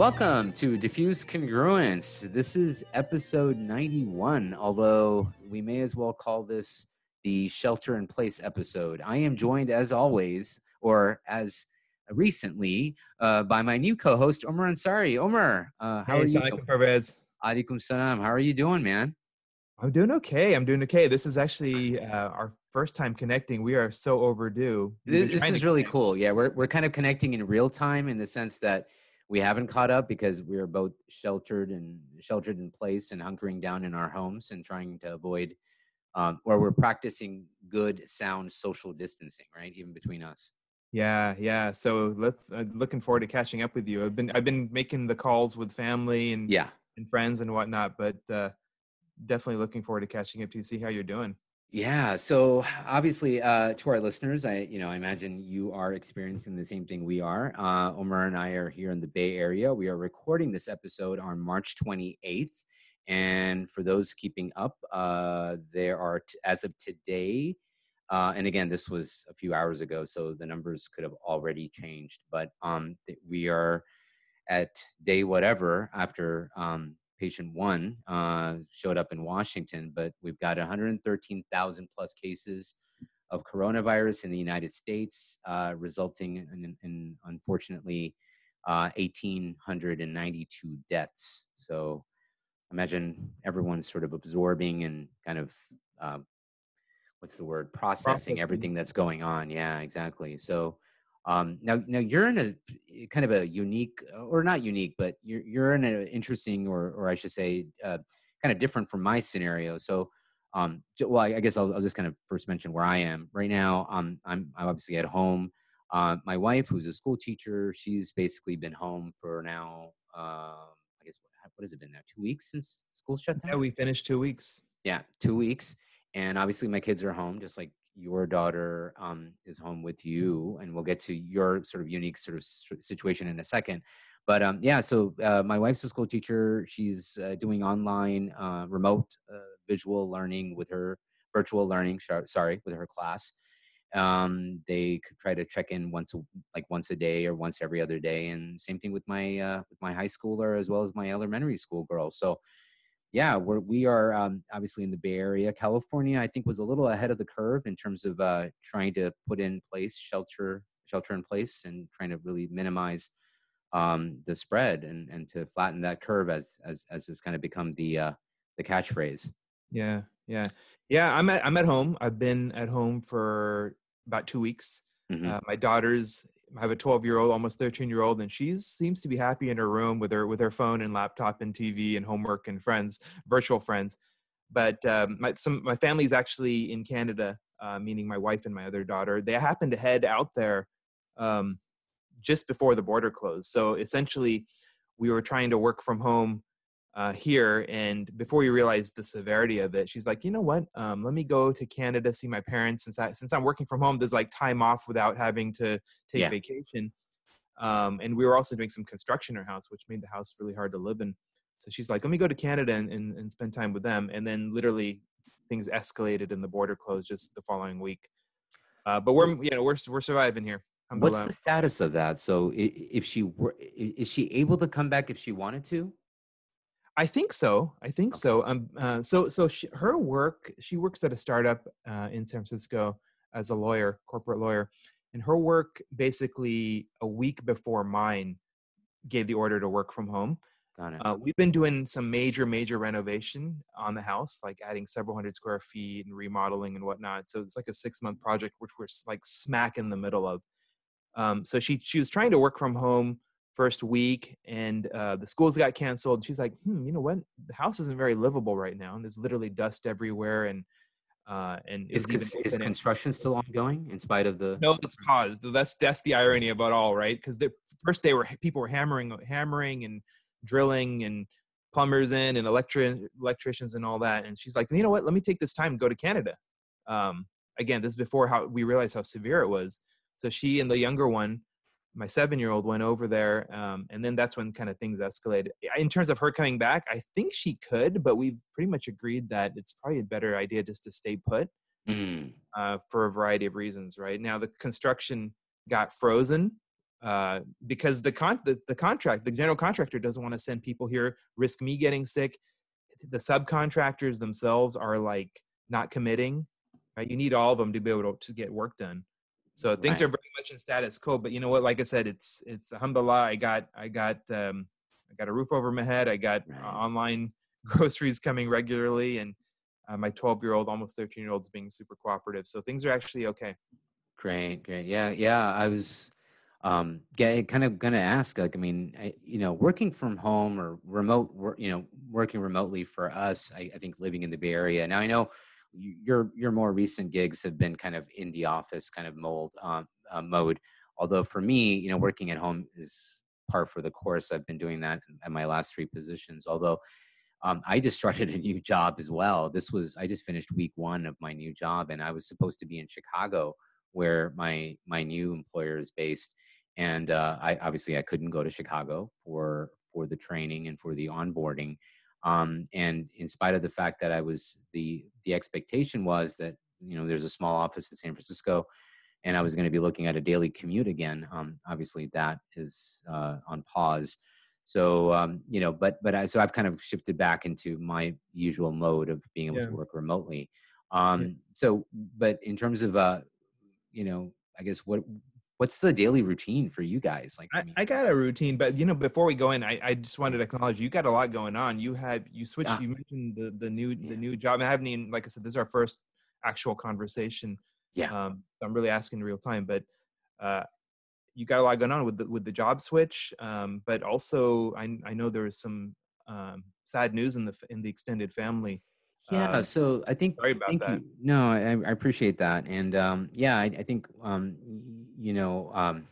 Welcome to Diffuse Congruence. This is episode 91, although we may as well call this the shelter in place episode. I am joined as always, or as recently, uh, by my new co host, Omar Ansari. Omar, uh, how hey, are you? Alaikum Pervez. Alaikum salam. How are you doing, man? I'm doing okay. I'm doing okay. This is actually uh, our first time connecting. We are so overdue. This, this is really cool. Yeah, we're, we're kind of connecting in real time in the sense that we haven't caught up because we are both sheltered and sheltered in place and hunkering down in our homes and trying to avoid um, or we're practicing good sound social distancing right even between us Yeah, yeah. So let's. Uh, looking forward to catching up with you. I've been I've been making the calls with family and yeah and friends and whatnot, but uh, definitely looking forward to catching up to. See how you're doing. Yeah so obviously uh, to our listeners i you know i imagine you are experiencing the same thing we are. Uh, omar and i are here in the bay area. We are recording this episode on march 28th and for those keeping up uh, there are t- as of today uh, and again this was a few hours ago so the numbers could have already changed but um, th- we are at day whatever after um, patient one uh, showed up in Washington, but we've got 113,000 plus cases of coronavirus in the United States, uh, resulting in, in unfortunately uh, 1,892 deaths. So imagine everyone's sort of absorbing and kind of uh, what's the word processing, Processing. everything that's going on. Yeah, exactly. So um, now, now you're in a kind of a unique, or not unique, but you're you're in an interesting, or or I should say, uh, kind of different from my scenario. So, um, well, I I guess I'll, I'll just kind of first mention where I am right now. Um, I'm I'm obviously at home. Uh, my wife, who's a school teacher, she's basically been home for now. Um, I guess what, what has it been now? Two weeks since school shut down Yeah, we finished two weeks. yeah two weeks and obviously my kids are home just like your daughter um, is home with you and we'll get to your sort of unique sort of situation in a second. But um, yeah so uh, my wife's a school teacher. She's uh, doing online uh, remote uh, visual learning with her virtual learning sorry with her class. Um, they could try to check in once a, like once a day or once every other day and same thing with my uh, with my high schooler as well as my elementary school girl. So yeah, we're, we are um, obviously in the Bay Area. California, I think, was a little ahead of the curve in terms of uh, trying to put in place shelter shelter in place and trying to really minimize um, the spread and, and to flatten that curve as as as has kind of become the uh, the catchphrase. Yeah, yeah, yeah. I'm at I'm at home. I've been at home for about two weeks. Mhm. Uh, my daughter's I have a 12 year old, almost 13 year old, and she seems to be happy in her room with her with her phone and laptop and TV and homework and friends, virtual friends. But um, my some my family's actually in Canada, uh, meaning my wife and my other daughter. They happened to head out there um, just before the border closed. So essentially, we were trying to work from home uh, here, and before we realized the severity of it, she's like, you know what? Um, let me go to Canada see my parents. Since I since I'm working from home, there's like time off without having to take Yeah. vacation. Um, and we were also doing some construction in our house, which made the house really hard to live in. So she's like, let me go to Canada and, and, and spend time with them. And then literally things escalated and the border closed just the following week. Uh, but we're you know we're we're surviving here. What's the status of that? So if she were, is she able to come back if she wanted to? I think so. I think so. Um, uh, so so she, her work. She works at a startup uh, in San Francisco as a lawyer, corporate lawyer, and her work basically a week before mine gave the order to work from home. Got it. Uh, we've been doing some major, major renovation on the house, like adding several hundred square feet and remodeling and whatnot. So it's like a six month project, which we're like smack in the middle of. Um, so she she was trying to work from home first week, and uh, the schools got canceled. She's like, hmm, you know what? The house isn't very livable right now, and there's literally dust everywhere, and uh, and is, even is construction still ongoing in spite of the? no, it's paused. That's that's the irony about all, right? Because first they were people were hammering, hammering and drilling and plumbers in and electric electricians and all that. And she's like, you know what? Let me take this time and go to Canada. Um, again, this is before how we realized how severe it was. So she and the younger one, my seven year old, went over there, um, and then that's when kind of things escalated. In terms of her coming back, I think she could, but we've pretty much agreed that it's probably a better idea just to stay put Mm, uh, for a variety of reasons. Right now, the construction got frozen uh, because the, con- the the contract the general contractor doesn't want to send people here risk me getting sick the subcontractors themselves are like not committing right you need all of them to be able to, to get work done so things right. are very much in status quo but you know what like i said it's it's alhamdulillah i got i got um i got a roof over my head i got right. online groceries coming regularly and uh, my 12 year old almost 13 year old is being super cooperative so things are actually okay great great yeah yeah i was um get, kind of gonna ask like i mean I, you know working from home or remote work you know working remotely for us I, I, think living in the bay area now i know your your more recent gigs have been kind of in the office kind of mold um, uh, mode. Although for me you know working at home is par for the course. I've been doing that at my last three positions although um, i just started a new job as well. This was i just finished week one of my new job and i was supposed to be in chicago where my my new employer is based. And uh, I obviously I couldn't go to Chicago for for the training and for the onboarding. Um, and in spite of the fact that I was the the expectation was that you know there's a small office in San Francisco, and I was going to be looking at a daily commute again. Um, obviously, that is uh, on pause. So um, you know, but but I, so I've kind of shifted back into my usual mode of being able yeah. to work remotely. Um, yeah. So, but in terms of uh, you know, I guess what what's the daily routine for you guys like I, I, got a routine but you know before we go in I, I just wanted to acknowledge you got a lot going on you had you switched yeah. you mentioned the the new yeah. the new job i haven't even like i said this is our first actual conversation yeah um, i'm really asking in real time but uh you got a lot going on with the with the job switch um but also i i know there was some um sad news in the in the extended family yeah, uh, so I think. Sorry about that. You. No, I, I, appreciate that, and um, yeah, I, I think um, you know um,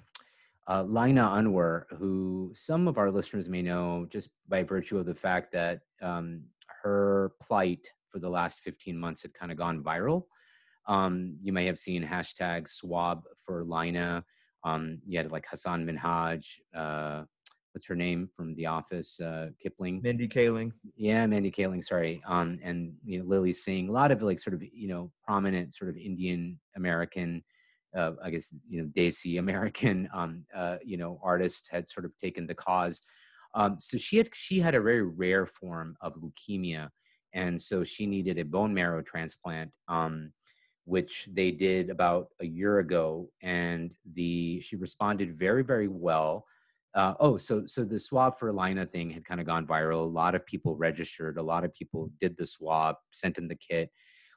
uh, Lina Anwar, who some of our listeners may know just by virtue of the fact that um, her plight for the last 15 months had kind of gone viral. Um, you may have seen hashtag swab for Lina. Um, you had like Hassan Minhaj, uh, what's her name from The Office? Uh, Kipling. Mindy Kaling. Yeah, Mindy Kaling. Sorry. Um, and you know Lilly Singh. A lot of like sort of you know prominent sort of Indian American, uh, I guess you know Desi American, um, uh, you know artists had sort of taken the cause. Um, so she had she had a very rare form of leukemia, and so she needed a bone marrow transplant. Um, which they did about a year ago and the she responded very very well uh, oh, so so the swab for Lina thing had kind of gone viral. A lot of people registered. A lot of people did the swab, sent in the kit,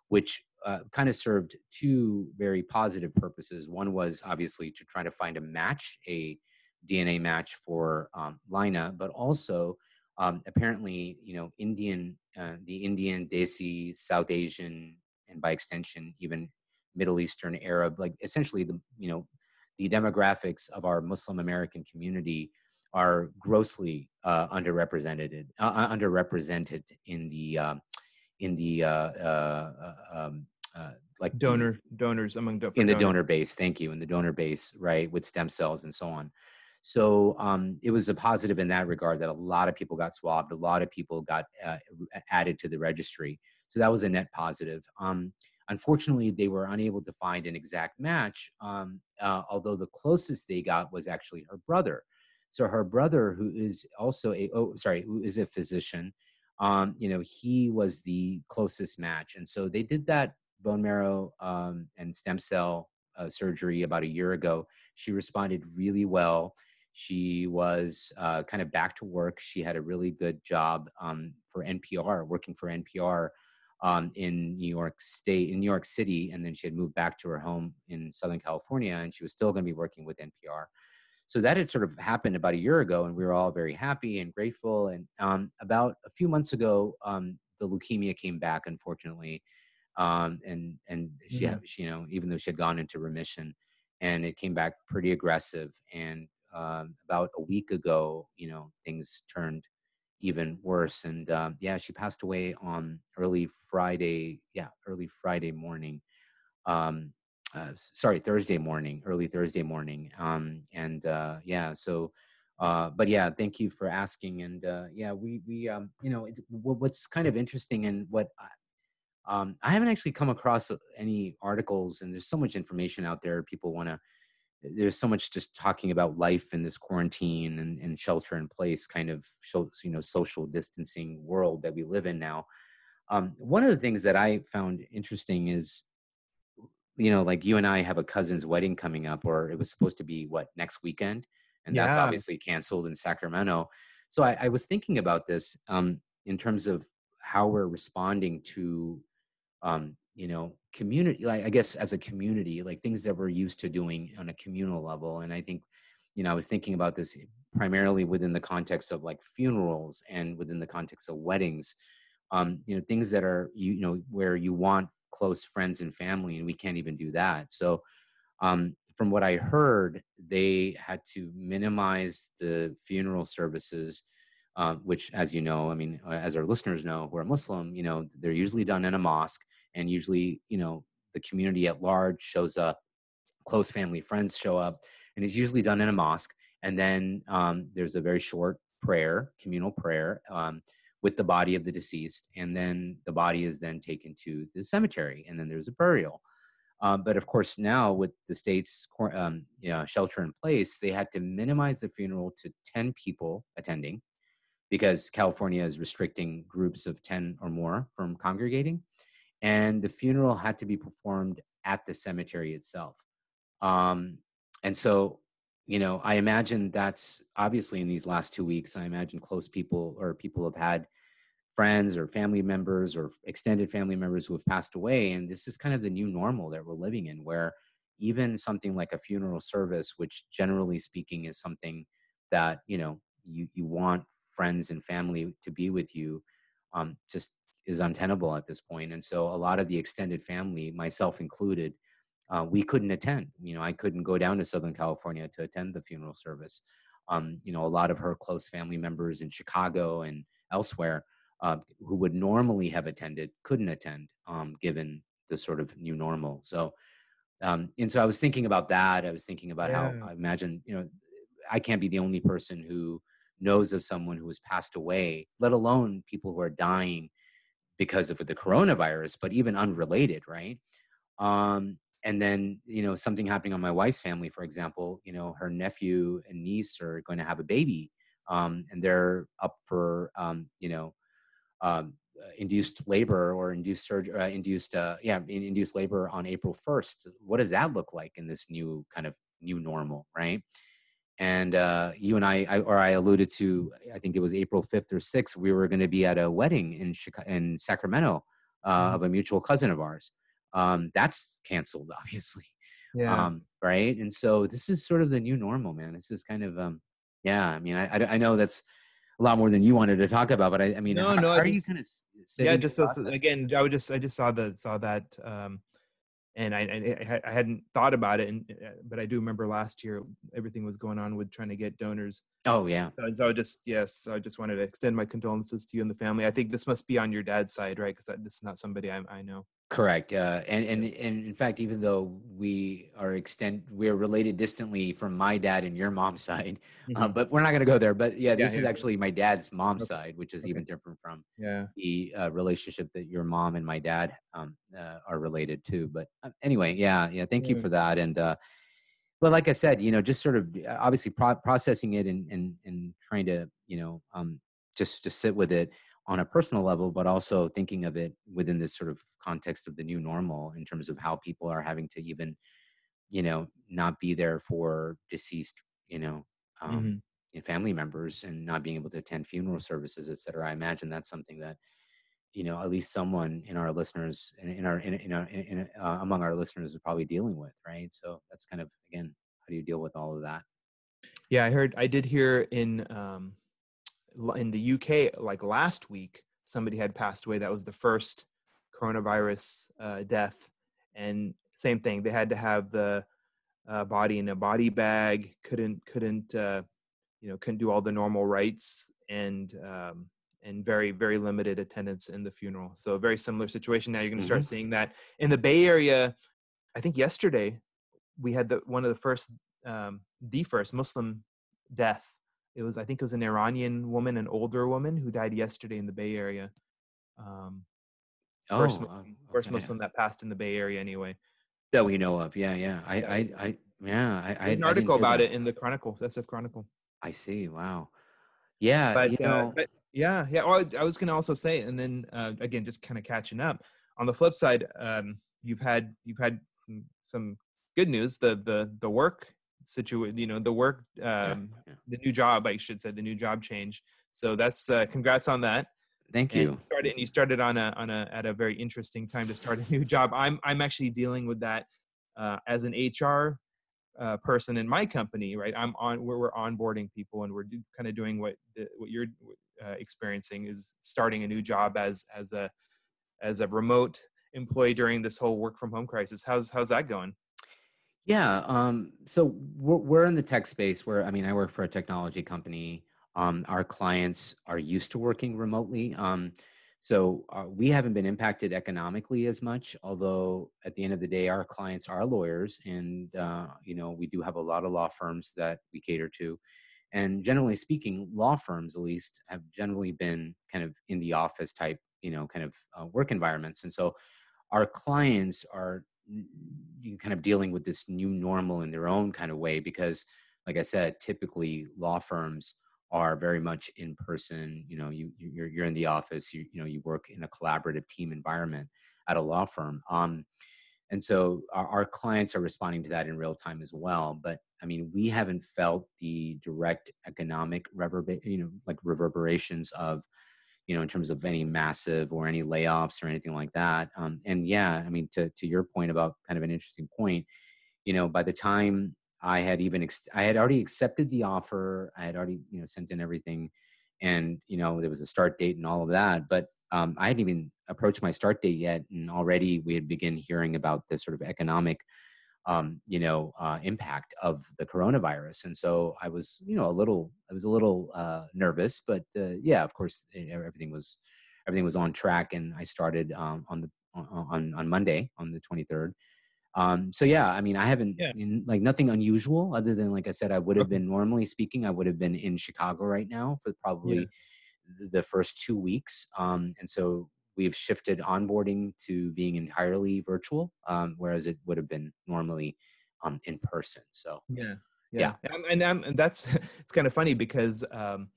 which uh, kind of served two very positive purposes. One was obviously to try to find a match, a DNA match for um, Lina, but also um, apparently, you know, Indian, uh, the Indian, Desi, South Asian, and by extension, even Middle Eastern, Arab, like essentially the you know the demographics of our Muslim American community are grossly uh, underrepresented uh, uh underrepresented in the um, in the uh, uh, um, like donor donors among in the donor base. Thank you in the donor base, right, with stem cells and so on. So um, it was a positive in that regard that a lot of people got swabbed, a lot of people got added to the registry. So that was a net positive. Um, Unfortunately, they were unable to find an exact match, um, uh, although the closest they got was actually her brother. So her brother, who is also a oh sorry, who is a physician, um, you know, he was the closest match, and so they did that bone marrow um, and stem cell uh, surgery about a year ago. She responded really well. She was uh, kind of back to work. She had a really good job um, for NPR, working for NPR um, in New York State, in New York City, and then she had moved back to her home in Southern California, and she was still going to be working with NPR. So that had sort of happened about a year ago, and we were all very happy and grateful. And um, about a few months ago, um, the leukemia came back, unfortunately, um, and and she, mm-hmm. she, you know, even though she had gone into remission, and it came back pretty aggressive. And um, about a week ago, you know, things turned even worse. And um, yeah, she passed away on early Friday. Yeah, early Friday morning. Um, uh, sorry, Thursday morning, early Thursday morning. Um, and uh, yeah, so. Uh, but yeah, thank you for asking. And uh, yeah, we we um, you know what's kind of interesting and what I, um, I haven't actually come across any articles, and there's so much information out there. People want to there's so much just talking about life in this quarantine and, and shelter in place kind of you know social distancing world that we live in now. Um, one of the things that i found interesting is you know like you and i have a cousin's wedding coming up or it was supposed to be what next weekend? And that's obviously canceled in sacramento. So i, I was thinking about this um, in terms of how we're responding to um, you know community like i guess as a community like things that we're used to doing on a communal level and i think you know i was thinking about this primarily within the context of like funerals and within the context of weddings um, you know things that are you, know where you want close friends and family and we can't even do that. So um, from what i heard they had to minimize the funeral services um, which as you know i mean uh, as our listeners know who are muslim you know they're usually done in a mosque and usually you know the community at large shows up close family friends show up and it's usually done in a mosque and then um, there's a very short prayer communal prayer um, with the body of the deceased and then the body is then taken to the cemetery and then there's a burial. Um, but of course now with the state's um, you know, shelter in place they had to minimize the funeral to 10 people attending because california is restricting groups of 10 or more from congregating and the funeral had to be performed at the cemetery itself. Um, and so, you know, I imagine that's obviously in these last two weeks. I imagine close people or people have had friends or family members or extended family members who have passed away, and this is kind of the new normal that we're living in, where even something like a funeral service, which generally speaking is something that you know you you want friends and family to be with you, um, just is untenable at this point. And so a lot of the extended family, myself included, uh, we couldn't attend. You know, I couldn't go down to Southern California to attend the funeral service. Um, you know, a lot of her close family members in Chicago and elsewhere uh, who would normally have attended couldn't attend, um, given the sort of new normal. So, um, and so I was thinking about that. I was thinking about Yeah. how I imagine, you know, I can't be the only person who knows of someone who has passed away, let alone people who are dying because of the coronavirus, but even unrelated, right? Um, and then, you know, something happening on my wife's family, for example, you know, her nephew and niece are going to have a baby, um, and they're up for, um, you know, um, induced labor or induced surgery, uh, induced, uh, yeah, in- induced labor on April 1st. What does that look like in this new kind of new normal, right? And uh, you and I, I, or I alluded to, I think it was April 5th or 6th, we were going to be at a wedding in Chicago, in Sacramento uh, Mhm. of a mutual cousin of ours. Um, that's canceled, obviously. Yeah. Um, right. And so this is sort of the new normal, man. This is kind of, um, yeah, I mean, I, I, I know that's a lot more than you wanted to talk about, but I, I mean, No, how, no, I how are you just- kind of yeah just again i would just i just saw the saw that um and I, I I had- I hadn't thought about it and uh, but i do remember last year everything was going on with trying to get donors. Oh yeah. So- so i just yes i just wanted to extend my condolences to you and the family. I think this must be on your dad's side right? Because this is not somebody i, I know Correct. Uh, and, and, and in fact, even though we are extend, we're related distantly from my dad and your mom's side, uh, Mhm. but we're not going to go there. But yeah, Yeah, this is yeah. actually my dad's mom's Okay. side, which is Okay. even different from yeah the uh, relationship that your mom and my dad um, uh, are related to. But uh, anyway, yeah, yeah. Thank you for that. And uh, but like I said, you know, just sort of uh, obviously pro- processing it and and and trying to you know um, just just sit with it on a personal level, but also thinking of it within this sort of context of the new normal in terms of how people are having to even you know not be there for deceased you know um, Mhm. and family members and not being able to attend funeral services, et cetera. I imagine that's something that, you know, at least someone in our listeners, in, in our, in, in our, in, in, uh, among our listeners, is probably dealing with, right? So that's kind of again, how do you deal with all of that? Yeah, I heard. I did hear in um, in the UK like last week, somebody had passed away. That was the first coronavirus uh, death, and same thing. They had to have the uh, body in a body bag. Couldn't couldn't uh, you know couldn't do all the normal rites and um, and very very limited attendance in the funeral. So a very similar situation. Now you're going to start seeing that in the Bay Area. I think yesterday we had the one of the first um, the first Muslim death. It was I think it was an Iranian woman, an older woman who died yesterday in the Bay Area. Um, first oh, Muslim, uh, first. Muslim that passed in the Bay Area anyway. that we know of. Yeah, yeah. I, I, I yeah. I, There's an article I about that. it in the Chronicle, SF Chronicle. I see. Wow. Yeah. But, you uh, know, but yeah, yeah. Well, I was going to also say, and then uh, again, just kind of catching up. On the flip side, um, you've had you've had some some good news. The the the work situation, you know, the work, um, yeah. the new job, I should say, the new job change. So that's uh, congrats on that. Thank and you. you started and you started on a on a at a very interesting time to start a new job i'm i'm actually dealing with that uh, as an hr uh, person in my company right i'm on where we're onboarding people and we're do, kind of doing what the, what you're uh, experiencing is starting a new job as as a as a remote employee during this whole work from home crisis how's how's that going Yeah. Um, so we're, we're in the tech space where, I mean, I work for a technology company. Um, our clients are used to working remotely. Um, so uh, we haven't been impacted economically as much, although at the end of the day, our clients are lawyers and, uh, you know, we do have a lot of law firms that we cater to. And generally speaking, law firms at least have generally been kind of in the office type, you know, kind of uh, work environments. And so our clients are you kind of dealing with this new normal in their own kind of way because like i said typically law firms are very much in person you know you you- you're, you're in the office you, you know you work in a collaborative team environment at a law firm um, and so our, our clients are responding to that in real time as well but i mean we haven't felt the direct economic reverber- you know like reverberations of you know in terms of any massive or any layoffs or anything like that. Um, and yeah i mean to, to your point about kind of an interesting point you know by the time i had even ex- i had already accepted the offer i had already you know sent in everything and you know there was a start date and all of that but um, i hadn't even approached my start date yet and already we had begun hearing about the sort of economic um, you know, uh, impact of the coronavirus. And so I was, you know, a little, I was a little uh, nervous, but uh, yeah, of course, everything was, everything was on track. And I started um, on the on on on Monday on the 23rd. Um, so yeah, I mean, I haven't Yeah. in, like nothing unusual other than like I said, I would have been normally speaking, I would have been in Chicago right now for probably th- the first two weeks. Um, and so we've shifted onboarding to being entirely virtual, um, whereas it would have been normally um, in person. So Yeah, Yeah. yeah, Um, and, um, and that's it's kind of funny because um,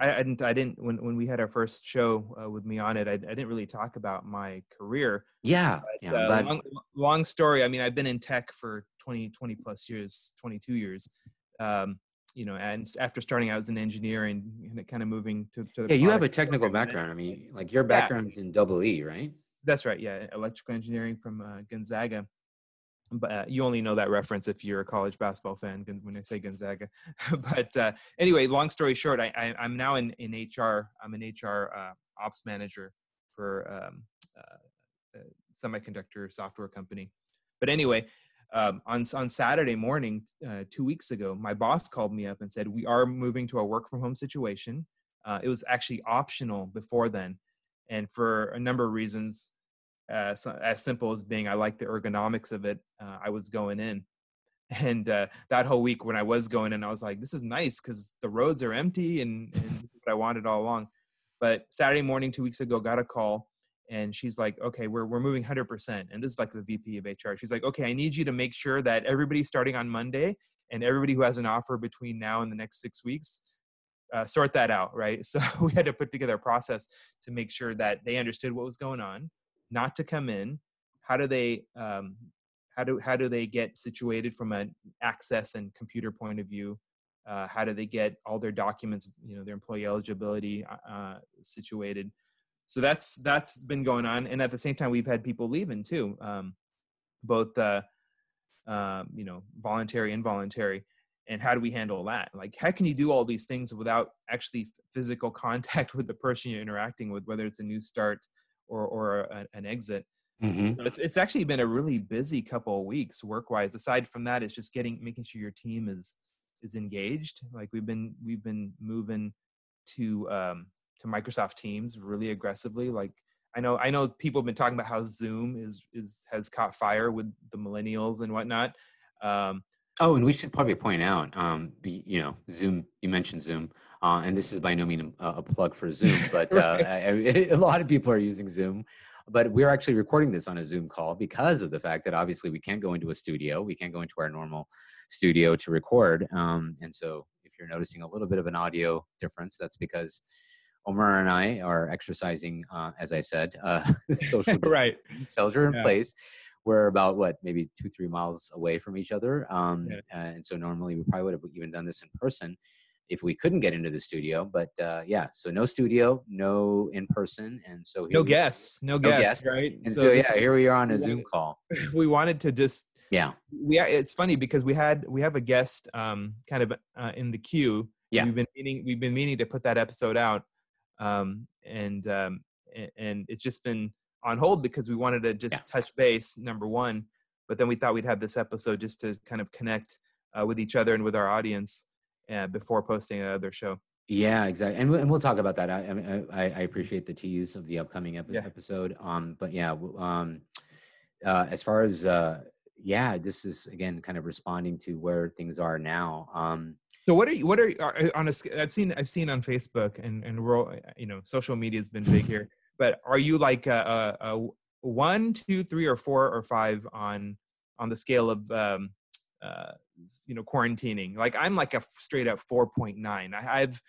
I, I didn't I didn't when when we had our first show uh, with me on it, I, I didn't really talk about my career. yeah, yeah, Uh, long, long story. I mean, I've been in tech for 20 20 plus years, 22 years. Um, you know, and after starting out as an engineer and, and kind of moving to, to the Yeah, you have a technical background. I mean, like your Yeah. background's in double E, right? That's right. Yeah, electrical engineering from uh, Gonzaga. But uh, you only know that reference if you're a college basketball fan when I say Gonzaga. but uh, anyway, long story short, I, I, I'm now in, in HR. I'm an HR uh, ops manager for um, uh, a semiconductor software company. But anyway, um, on on Saturday morning, uh, two weeks ago, my boss called me up and said we are moving to a work from home situation. Uh, it was actually optional before then, and for a number of reasons, uh, so, as simple as being I like the ergonomics of it. Uh, I was going in, and uh, that whole week when I was going in, I was like, "This is nice because the roads are empty, and, and this is what I wanted all along." But Saturday morning, two weeks ago, got a call, and she's like, "Okay, we're we're moving 100%." And this is like the VP of HR. She's like, "Okay, I need you to make sure that everybody starting on Monday and everybody who has an offer between now and the next six weeks." Uh, sort that out, right? So we had to put together a process to make sure that they understood what was going on, not to come in how do they um, how do how do they get situated from an access and computer point of view uh, how do they get all their documents you know their employee eligibility uh, situated so that's that's been going on and at the same time we've had people leaving too um, both uh, um, you know voluntary involuntary and how do we handle that? Like how can you do all these things without actually physical contact with the person you're interacting with whether it's a new start or or a, an exit? Mm-hmm. so it's, it's actually been a really busy couple of weeks work wise aside from that it's just getting making sure your team is is engaged. Like we've been we've been moving to um to microsoft teams really aggressively like i know i know people have been talking about how zoom is is has caught fire with the millennials and whatnot um Oh, and we should probably point out, um, you know, Zoom. You mentioned Zoom, uh, and this is by no means a, a plug for Zoom, but uh, Right. I, I- a lot of people are using Zoom. but we're actually recording this on a Zoom call because of the fact that obviously we can't go into a studio. We can't go into our normal studio to record. Um, and so if you're noticing a little bit of an audio difference, that's because Omar and I are exercising, uh, as I said, uh, social right shelter in Yeah. place. We're about what, maybe two, three miles away from each other. Um, Yeah. and so normally we probably would have even done this in person if we couldn't get into the studio. But uh, yeah, so no studio, no in person, and so here no we- guests no, No guests guests. right And so, this- yeah, here we are on a Zoom wanted- call. we wanted to just Yeah, we it's funny because we had we have a guest um kind of uh, in the queue Yeah. we've been meaning we've been meaning to put that episode out um and um and, it's just been on hold because we wanted to just touch base number one but then we thought we'd have this episode just to kind of connect uh, with each other and with our audience uh, before posting another show yeah, exactly. And, and we'll talk about that. I, I, I, I appreciate the tease of the upcoming epi- Yeah. episode. Um, but yeah, um, uh, as far as uh, yeah, this is again kind of responding to where things are now. Um, so what are you what are, are on a i've seen i've seen on facebook and and we're you know social media has been big here but are you like a, a, a one two three or four or five on on the scale of um uh you know quarantining like i'm like a straight up 4.9 I, i've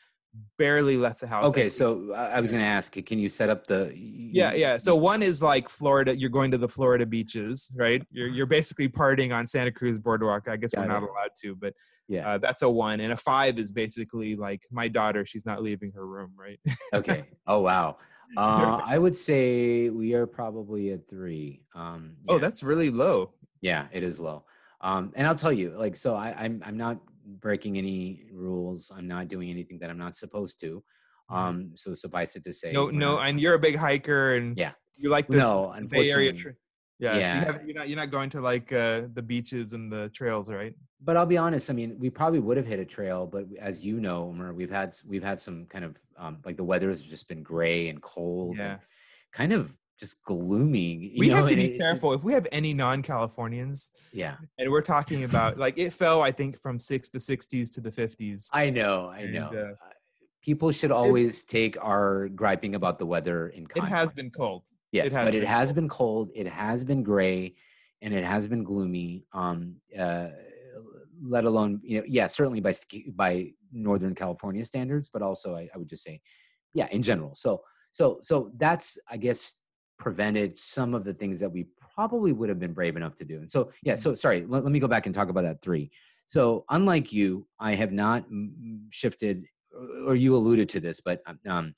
barely left the house okay, like, so I I was going to ask, can you set up the? yeah yeah so one is like florida you're going to the florida beaches right you're you're basically partying on santa cruz boardwalk i guess we're Got not it. allowed to but Yeah. uh, that's a one and a five is basically like my daughter she's not leaving her room right Okay. Oh wow. Uh, I would say we are probably at three. Um, oh that's really low Yeah, it is low. Um, and I'll tell you, like, so I, I'm I'm not breaking any rules. I'm not doing anything that I'm not supposed to. Um, so suffice it to say, Mm-hmm. no no not- and you're a big hiker and Yeah. you like this no, bay area unfortunately. tra- yeah, so you have, you're not you're not going to like uh, the beaches and the trails right But I'll be honest. I mean, we probably would have hit a trail, but as you know, Omar, we've had we've had some kind of um, like the weather has just been gray and cold, Yeah. and kind of just gloomy. you we know, have to be it- it- careful if we have any non-californians yeah, and we're talking about like it fell i think from six the 60s to the 50s I know, I And, know. uh, People should always take our griping about the weather in it has been cold Yes, has but it has cold. been cold. It has been gray, and it has been gloomy. Um, uh, let alone you know, yeah, certainly by by Northern California standards, but also I, I would just say, yeah, in general. So so so that's I guess prevented some of the things that we probably would have been brave enough to do. And so yeah, so sorry. Let, let me go back and talk about that three. So unlike you, I have not mm, shifted, or- or you alluded to this, but um,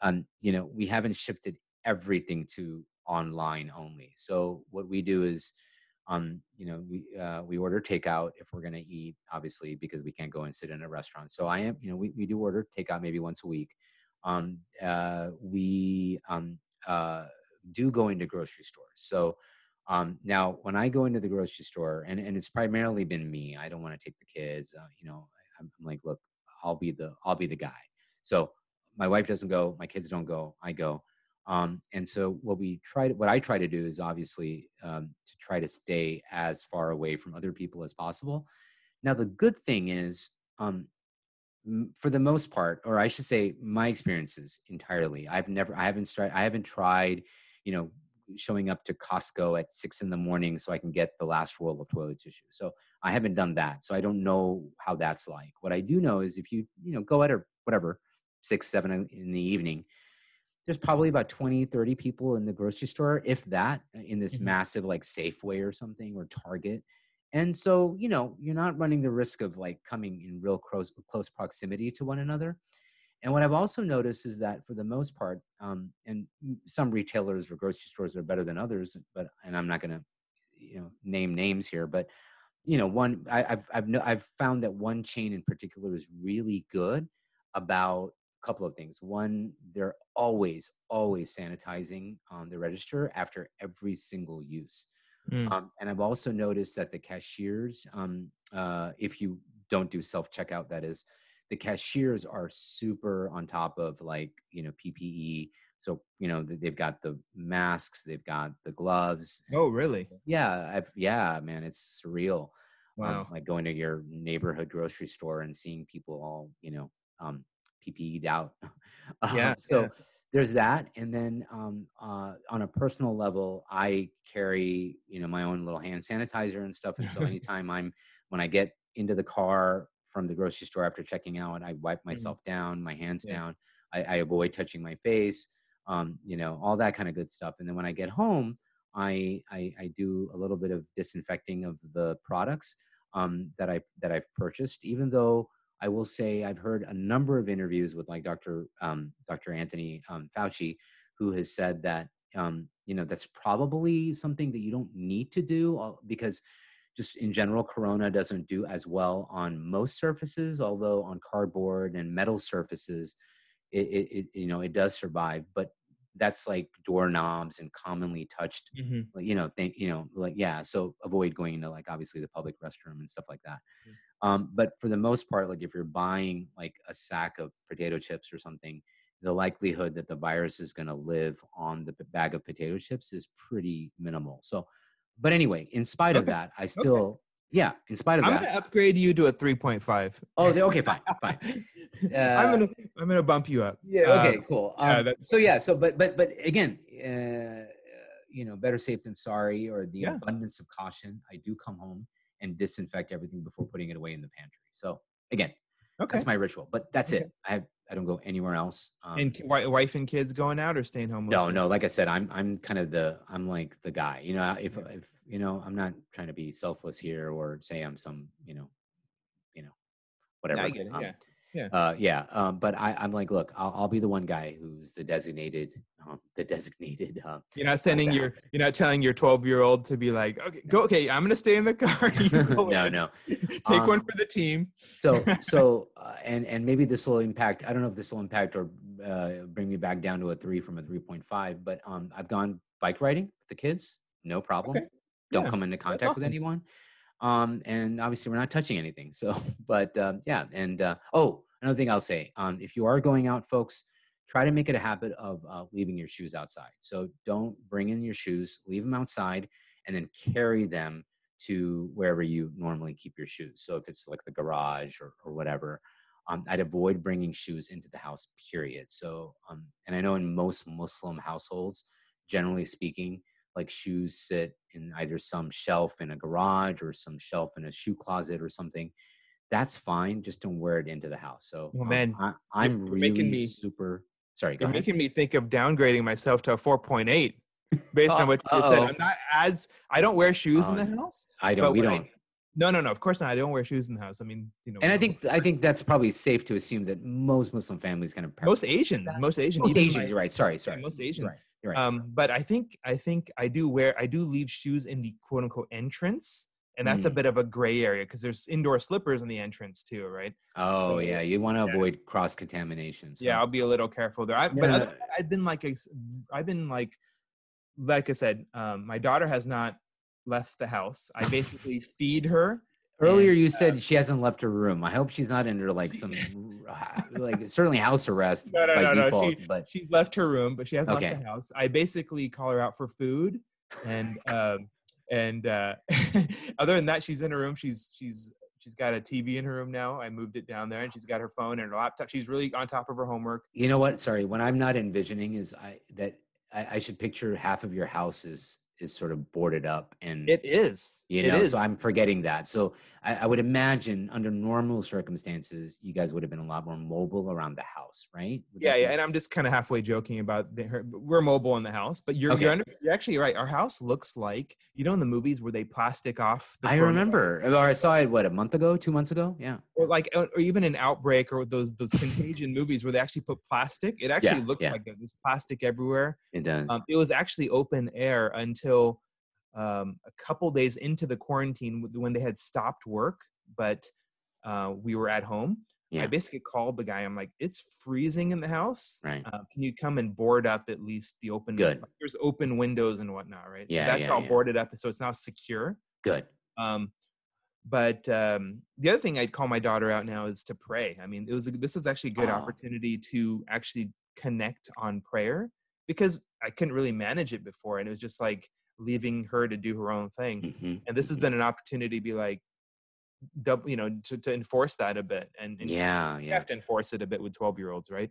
um, you know, we haven't shifted everything to online only. So what we do is, um, you know, we uh, we order takeout if we're gonna eat, obviously, because we can't go and sit in a restaurant. So I am, you know, we, we do order takeout maybe once a week. Um, uh, we um, uh, do go into grocery stores. So um, now when I go into the grocery store, and, and it's primarily been me, I don't want to take the kids. Uh, you know, I'm, I'm like, look, I'll be the I'll be the guy. So my wife doesn't go, my kids don't go, I go. Um, and so what we try to, what I try to do is obviously um, to try to stay as far away from other people as possible. Now the good thing is, um, for the most part, or I should say, my experiences entirely. I've never, I haven't tried, I haven't tried, you know, showing up to Costco at six in the morning so I can get the last roll of toilet tissue. So I haven't done that. So I don't know how that's like. What I do know is if you, you know, go at or whatever, six, seven in- the evening, there's probably about 20, 30 people in the grocery store, if that, uh, in this Mhm. massive like Safeway or something or Target. And so, you know, you're not running the risk of like coming in real close, close proximity to one another. And what I've also noticed is that for the most part, um, and some retailers or grocery stores are better than others, but and I'm not going to, you know, name names here, but you know, one I, I've I've no, I've found that one chain in particular is really good about a couple of things. One, they're always always sanitizing on the register after every single use. Mm. Um, and I've also noticed that the cashiers, um, uh, if you don't do self checkout, that is, the cashiers are super on top of like you know PPE. So you know they've got the masks, they've got the gloves. oh really Yeah, I've yeah, man, it's surreal. Um, wow like going to your neighborhood grocery store and seeing people all you know um, PPE'd out. Um, Yeah, so yeah. there's that, and then um, uh, on a personal level, I carry you know my own little hand sanitizer and stuff, and so anytime I'm when I get into the car from the grocery store after checking out, I wipe Mm-hmm. myself down, my hands Yeah. down. I, I avoid touching my face, um, you know, all that kind of good stuff. And then when I get home, I I, I do a little bit of disinfecting of the products um, that I that I've purchased. Even though I will say I've heard a number of interviews with like Dr. Um, Dr. Anthony um, Fauci, who has said that um, you know that's probably something that you don't need to do uh, because just in general, Corona doesn't do as well on most surfaces, although on cardboard and metal surfaces, it, it, it you know it does survive. But that's like doorknobs and commonly touched, Mhm. like, you know, think you know, like yeah. So avoid going into like obviously the public restroom and stuff like that. Mm. Um, but for the most part, like if you're buying like a sack of potato chips or something, the likelihood that the virus is going to live on the bag of potato chips is pretty minimal. So, but anyway, in spite of that, I still, yeah, in spite of that. I'm gonna upgrade you to a 3.5. Oh, okay, fine, fine. I'm gonna I'm gonna bump you up. Yeah. Uh, Okay. Cool. yeah, Um, that's- so yeah. So but but but again, uh, you know, better safe than sorry, or the Yeah. abundance of caution. I do come home and disinfect everything before putting it away in the pantry. So again, Okay. that's my ritual. But that's Okay. it. I have, I don't go anywhere else. Um, and wi- wife and kids going out or staying home? no, mostly? no. Like I said, I'm I'm kind of the I'm like the guy. You know, if if you know, I'm not trying to be selfless here or say I'm some you know, you know, whatever. I get it. Um, Yeah. Yeah. Uh, yeah. Um, but I, I'm like, look, I'll, I'll be the one guy who's the designated, um, the designated. Uh, You're not sending your you're not telling your 12 year old to be like, okay, go okay, I'm gonna stay in the car. no, in. no. Take one Um, for the team. So, so, uh, and and maybe this will impact. I don't know if this will impact or uh, bring me back down to a three from a three point five. But um, I've gone bike riding with the kids, no problem. Okay. Don't Yeah, come into contact with anyone. Um, and obviously we're not touching anything. So, but um, yeah, and uh, oh, another thing I'll say, um, if you are going out, folks, try to make it a habit of uh, leaving your shoes outside. So don't bring in your shoes, leave them outside, and then carry them to wherever you normally keep your shoes. So if it's like the garage or, or whatever, um, I'd avoid bringing shoes into the house, period. So, um, and I know in most Muslim households, generally speaking, like shoes sit in either some shelf in a garage or some shelf in a shoe closet or something. That's fine. Just don't wear it into the house. So, Oh, um, man, I, I'm you're really making me- super. Sorry, go You're ahead. making me think of downgrading myself to a 4.8 based on what you said. I'm not as I don't wear shoes in Oh, the house. I don't. We don't. No, no, no. Of course not. I don't wear shoes in the house. I mean, you know. And I think I think that's probably safe to assume that most Muslim families kind of most Asian, that. most Asian, most Asian. you're right. Sorry, sorry. most Asian. You're right. You're right. Um, but I think I think I do wear I do leave shoes in the quote unquote entrance, and that's a Mm. bit of a gray area because there's indoor slippers in the entrance too, right? oh so- yeah, you want to yeah. avoid cross contamination. Yeah, I'll be a little careful there. I, yeah. But other, I've been like a I've been like like I said, um, my daughter has not left the house. I basically feed her. Earlier, and, you uh, said she hasn't left her room. I hope she's not under like some, like certainly house arrest No, no, by no, no, she- but She's left her room, but she hasn't Okay. left the house. I basically call her out for food, and um, and uh, other than that, she's in her room. She's she's she's got a TV in her room now. I moved it down there, and she's got her phone and her laptop. She's really on top of her homework. you know what? Sorry, what I'm not envisioning is I that I, I should picture half of your house is is sort of boarded up and It is. you it know is. so i'm forgetting that so I, I would imagine under normal circumstances you guys would have been a lot more mobile around the house right Would yeah, yeah, and I'm just kind of halfway joking about the, her. We're mobile in the house, but you're Okay. you're, under, you're actually right. Our house looks like you know in the movies where they plastic off. The i remember or i saw it what a month ago two months ago yeah or like or even an outbreak or those those contagion movies where they actually put plastic. It actually looks yeah. like. There's plastic everywhere. it does Um, it was actually open air until um, a couple days into the quarantine when they had stopped work, but uh, we were at home. I basically called the guy. I'm like, it's freezing in the house. Right. Uh, can you come and board up at least the open? Good. like, there's open windows and whatnot, right? Yeah, so that's yeah, all yeah. boarded up, so it's now secure. good Um, but um, the other thing I'd call my daughter out now is to pray. I mean, it was this is actually a good Oh. opportunity to actually connect on prayer because I couldn't really manage it before, and it was just like leaving her to do her own thing. Mhm, And this has mhm. been an opportunity to be like, double, you know, to, to enforce that a bit, and, and yeah you yeah have to enforce it a bit with twelve year olds, right?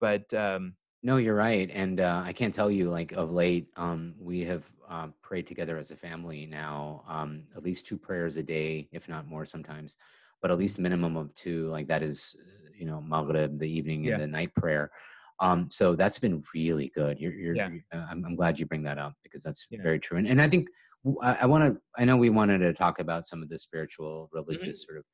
But um, No, you're right, and uh, I can't tell you like of late. Um, we have uh, prayed together as a family now, um, at least two prayers a day, if not more sometimes, but at least minimum of two. Like that is, uh, you know, Maghrib, the evening Yeah. and the night prayer. Um, so that's been really good. You're, you're, Yeah. uh, I'm, I'm glad you bring that up because that's Yeah. very true. And, and I think I want to. I know we wanted to talk about some of the spiritual, religious Mm-hmm. sort of,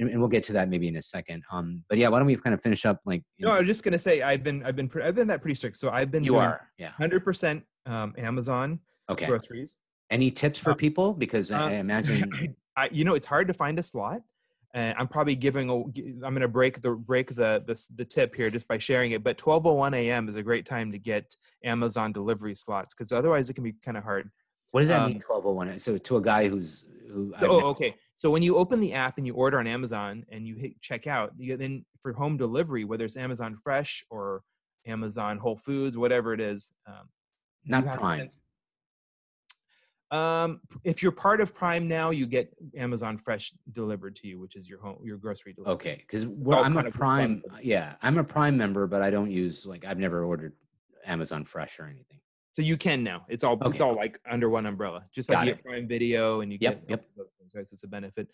and, and we'll get to that maybe in a second. Um, but yeah, why don't we kind of finish up? Like, No, know, I was just gonna say I've been I've been I've been that pretty strict. So I've been you are, yeah. hundred percent um, Amazon Okay. groceries. Any tips for Uh, people? Because I, uh, I imagine. I, I, you know, it's hard to find a slot. And I'm probably giving. A, I'm going to break the break the, the the tip here just by sharing it. But 12:01 a.m. is a great time to get Amazon delivery slots because otherwise it can be kind of hard. What does that um, mean? Twelve oh one. So to a guy who's who. So, oh, okay. So when you open the app and you order on Amazon and you hit checkout, you then for home delivery, whether it's Amazon Fresh or Amazon Whole Foods, whatever it is, um, Not Prime. Um, if you're part of Prime now, you get Amazon Fresh delivered to you, which is your home, your grocery delivery. Okay, because well, I'm a Prime. Yeah, I'm a Prime member, but I don't use like I've never ordered Amazon Fresh or anything. So you can now. It's all it's all like under one umbrella. Just like Got you it. get Prime Video and you Yep, get yep. things, right? So it's a benefit.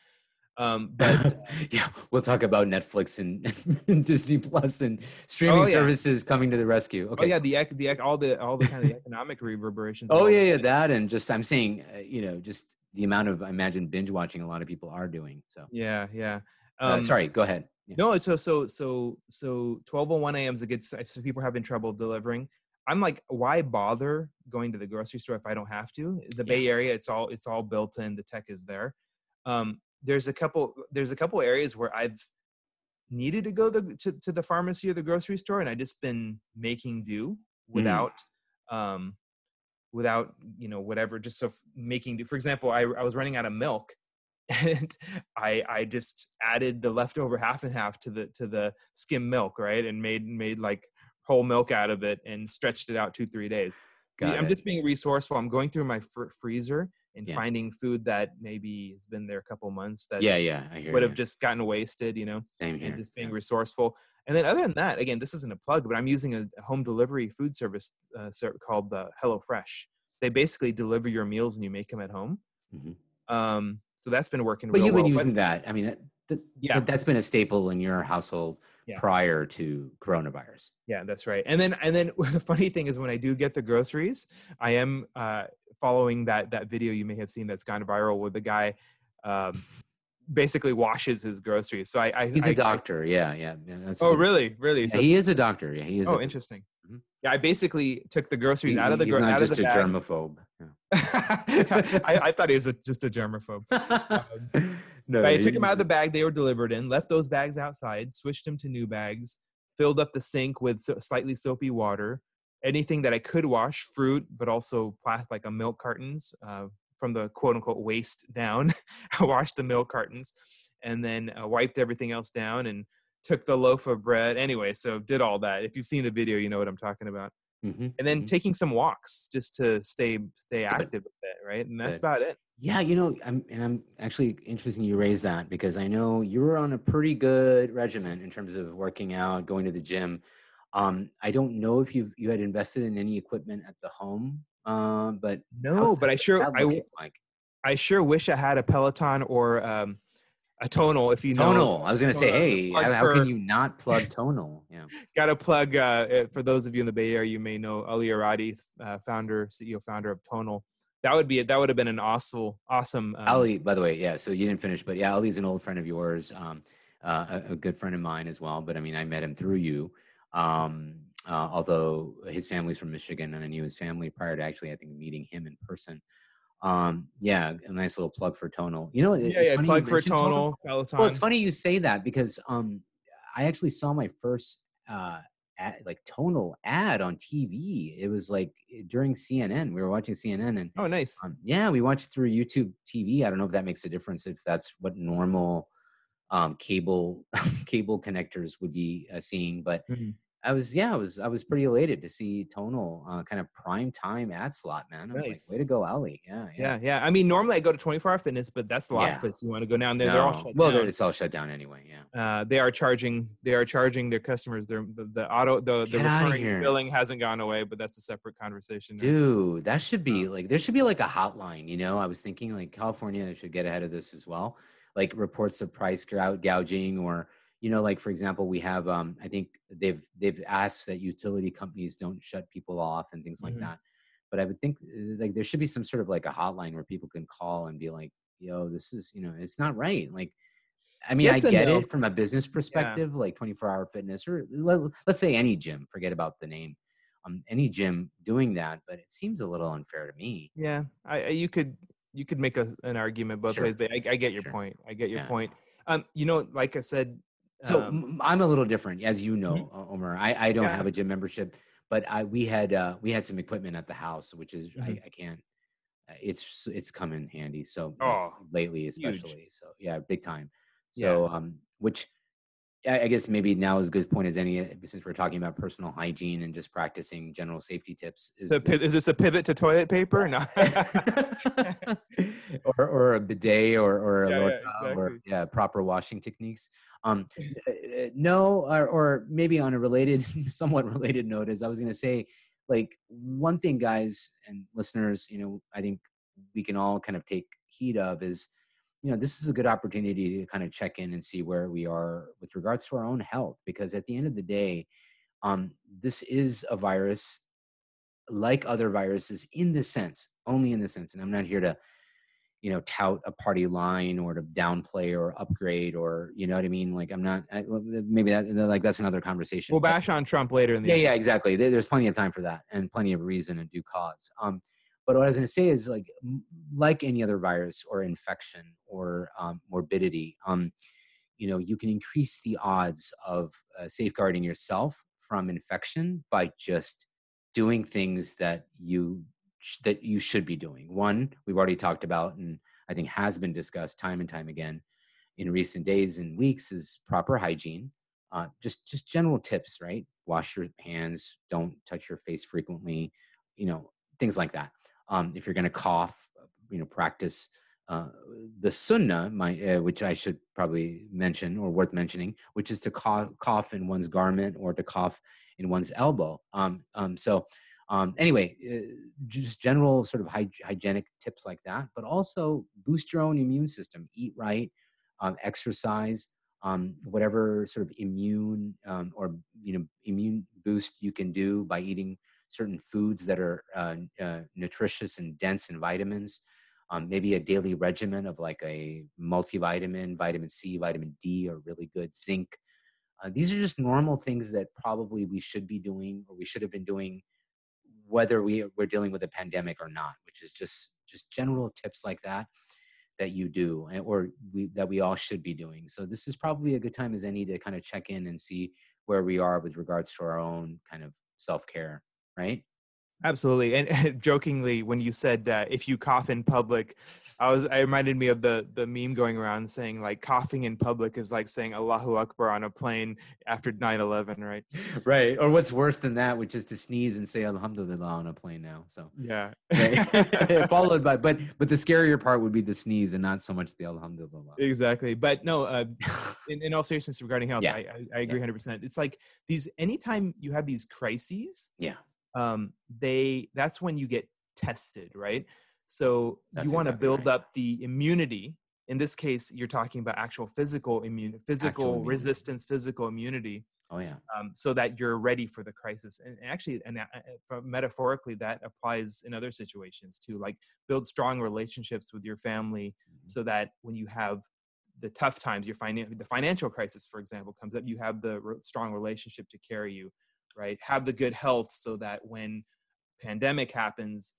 Um, but yeah, we'll talk about Netflix and, and Disney Plus and streaming Oh, yeah. services coming to the rescue. Okay. oh yeah, the the all the all the kind of the economic reverberations. Oh yeah, yeah, that and just I'm saying, uh, you know, just the amount of I imagine binge watching a lot of people are doing. So Yeah, yeah. uh, Um, sorry, go ahead. Yeah. No, it's so so so so twelve oh one a.m. is a good. So people are having trouble delivering. I'm like, why bother going to the grocery store if I don't have to? The Bay Area, it's all it's all built in. The tech is there. Um, there's a couple there's a couple areas where I've needed to go the, to to the pharmacy or the grocery store, and I just been making do without um without you know whatever just so making do. For example, I I was running out of milk and I I just added the leftover half and half to the to the skim milk, right, and made made like whole milk out of it and stretched it out two three days. So I'm just being resourceful. I'm going through my fr- freezer and Yeah. finding food that maybe has been there a couple months that Yeah, yeah, would have just gotten wasted, you know, Same here. and just being yeah. resourceful. And then other than that, again, this isn't a plug, but I'm using a home delivery food service uh, called uh, HelloFresh. They basically deliver your meals and you make them at home. Mhm. Um, so that's been working. But real you've been well. But- using that. I mean, that, that, Yeah. that- that's been a staple in your household Yeah. prior to coronavirus. Yeah, that's right. And then and then the funny thing is when I do get the groceries, I am uh, following that that video you may have seen that's gone viral where the guy um, basically washes his groceries. So I, I He's a a doctor. Yeah, yeah. yeah that's oh, good. really? Really? Yeah, So- he is a doctor. Yeah, he is. oh, interesting. Mhm. Yeah, I basically took the groceries he- out of the he's gro- not out of just the a bag. germaphobe. I, I thought he was a, just a germaphobe. Yeah. no, But I took them out of the bag they were delivered in, left those bags outside, switched them to new bags, filled up the sink with so- slightly soapy water, anything that I could wash, fruit, but also plastic, like a milk cartons uh, from the quote unquote waist down. I washed the milk cartons and then uh, wiped everything else down and took the loaf of bread. Anyway, so did all that. If you've seen the video, you know what I'm talking about. Mhm, And then mhm. taking some walks just to stay stay active with it, right? And that's about it. Yeah, you know, I'm and I'm actually interesting you raise that because I know you were on a pretty good regimen in terms of working out, going to the gym. Um, I don't know if you've you had invested in any equipment at the home, uh, but No, but I sure I like I sure wish I had a Peloton or um, a tonal. If you know, tonal. I was gonna say, hey, how, for- can you not plug tonal? Yeah, got to plug. Uh, uh, for those of you in the Bay Area, you may know Ali Orady, uh, founder, CEO, founder of Tonal. That would be that would have been an awesome, awesome. Um, Ali. By the way, yeah. So you didn't finish, but yeah, Ali's an old friend of yours, um, uh, a, a good friend of mine as well. But I mean, I met him through you. Um, uh, although his family's from Michigan, and I knew his family prior to actually, I think, meeting him in person. Um, yeah, a nice little plug for Tonal. You know, yeah, yeah. Plug for mentioned Tonal, Well, it's funny you say that because um, I actually saw my first uh, ad, like tonal ad on TV. It was like during CNN. We were watching CNN, and Oh, nice. um, yeah, we watched through YouTube TV. I don't know if that makes a difference. If that's what normal um, cable cable connectors would be uh, seeing, but Mhm. I was yeah, I was I was pretty elated to see Tonal uh, kind of prime time ad slot, man. I was Nice. like, way to go, Ali. Yeah, yeah. Yeah, yeah. I mean, normally I go to 24 Hour Fitness, but that's the last Yeah. place you want to go down there. They're all shut well, down. it's all shut down anyway. Yeah. uh, they are charging they are charging their customers their the, the auto the, the Get outta recurring billing hasn't gone away but that's a separate conversation. Dude, that should be like there should be like a hotline, you know. I was thinking like California should get ahead of this as well. Like reports of price gou- gouging or you know like for example, we have um I think they've they've asked that utility companies don't shut people off and things like Mhm. that. But I would think uh, like there should be some sort of like a hotline where people can call and be like, "Yo, this is, you know, it's not right." Like I mean, Yes I get no. it from a business perspective, like 24 hour fitness, or let, let's say any gym, forget about the name, um, any gym doing that, but it seems a little unfair to me. yeah I, I you could you could make a, an argument both Sure. ways but I, I get your Sure. point I get your Yeah. point um you know like I said So um, I'm a little different, as you know, uh, Omar. I, I don't Yeah. have a gym membership, but I we had uh, we had some equipment at the house, which is I, Mhm. I can't. It's it's come in handy. So Oh, lately, huge. especially. So yeah, big time. Yeah. So um, which I I guess maybe now is as good a point as any, uh, since we're talking about personal hygiene and just practicing general safety tips. Is the is this a pivot to toilet paper? No. Or or a bidet or or a Yeah, yeah, lota or yeah proper washing techniques. Um uh, uh, no or, or maybe on a related somewhat related note as i was going to say like one thing guys and listeners you know i think we can all kind of take heed of is you know this is a good opportunity to kind of check in and see where we are with regards to our own health because at the end of the day um this is a virus like other viruses in the sense only in the sense and i'm not here to you know tout a party line or to downplay or upgrade or you know what i mean? Like i'm not I, maybe that like that's another conversation we'll but- bash on Trump later in the yeah yeah exactly. There's plenty of time for that and plenty of reason and due cause. Um but what i was going to say is like like any other virus or infection or um, morbidity um you know you can increase the odds of uh, safeguarding yourself from infection by just doing things that you sh- that you should be doing. One we've already talked about and i think has been discussed time and time again in recent days and weeks is proper hygiene. Uh, just just general tips right? Wash your hands don't touch your face frequently you know things like that um, if you're going to cough you know practice uh, the sunnah my, uh, which i should probably mention or worth mentioning which is to cough, cough in one's garment or to cough in one's elbow. Um, um, so um, anyway uh, just general sort of hy- hygienic tips like that but also boost your own immune system. Eat right um, exercise um, whatever sort of immune um, or you know immune boost you can do by eating certain foods that are uh, uh, nutritious and dense in vitamins um, maybe a daily regimen of like a multivitamin vitamin c vitamin d are really good. Zinc uh, these are just normal things that probably we should be doing or we should have been doing whether we, we're dealing with a pandemic or not which is just just general tips like that that you do or we that we all should be doing. So this is probably a good time as any to kind of check in and see where we are with regards to our own kind of self-care right Absolutely, and, and jokingly, when you said that if you cough in public, I was I reminded me of the the meme going around saying like coughing in public is like saying Allahu Akbar on a plane after 9/11, right? right or what's worse than that which is to sneeze and say alhamdulillah on a plane now so Yeah. right? followed by but but the scarier part would be the sneeze and not so much the alhamdulillah exactly, but no. Uh, in, in all seriousness, regarding health, Yeah. I, I, I agree 100. percent It's like these anytime you have these crises, yeah um, they that's when you get tested, right? So That's you want to exactly build right. up the immunity. In this case, you're talking about actual physical immune, physical immunity. resistance, physical immunity, oh yeah um, so that you're ready for the crisis. And and actually, and uh, uh, metaphorically, that applies in other situations too. Like build strong relationships with your family, Mhm. so that when you have the tough times, your finan- the financial crisis, for example, comes up, you have the re- strong relationship to carry you, right? Have the good health so that when pandemic happens,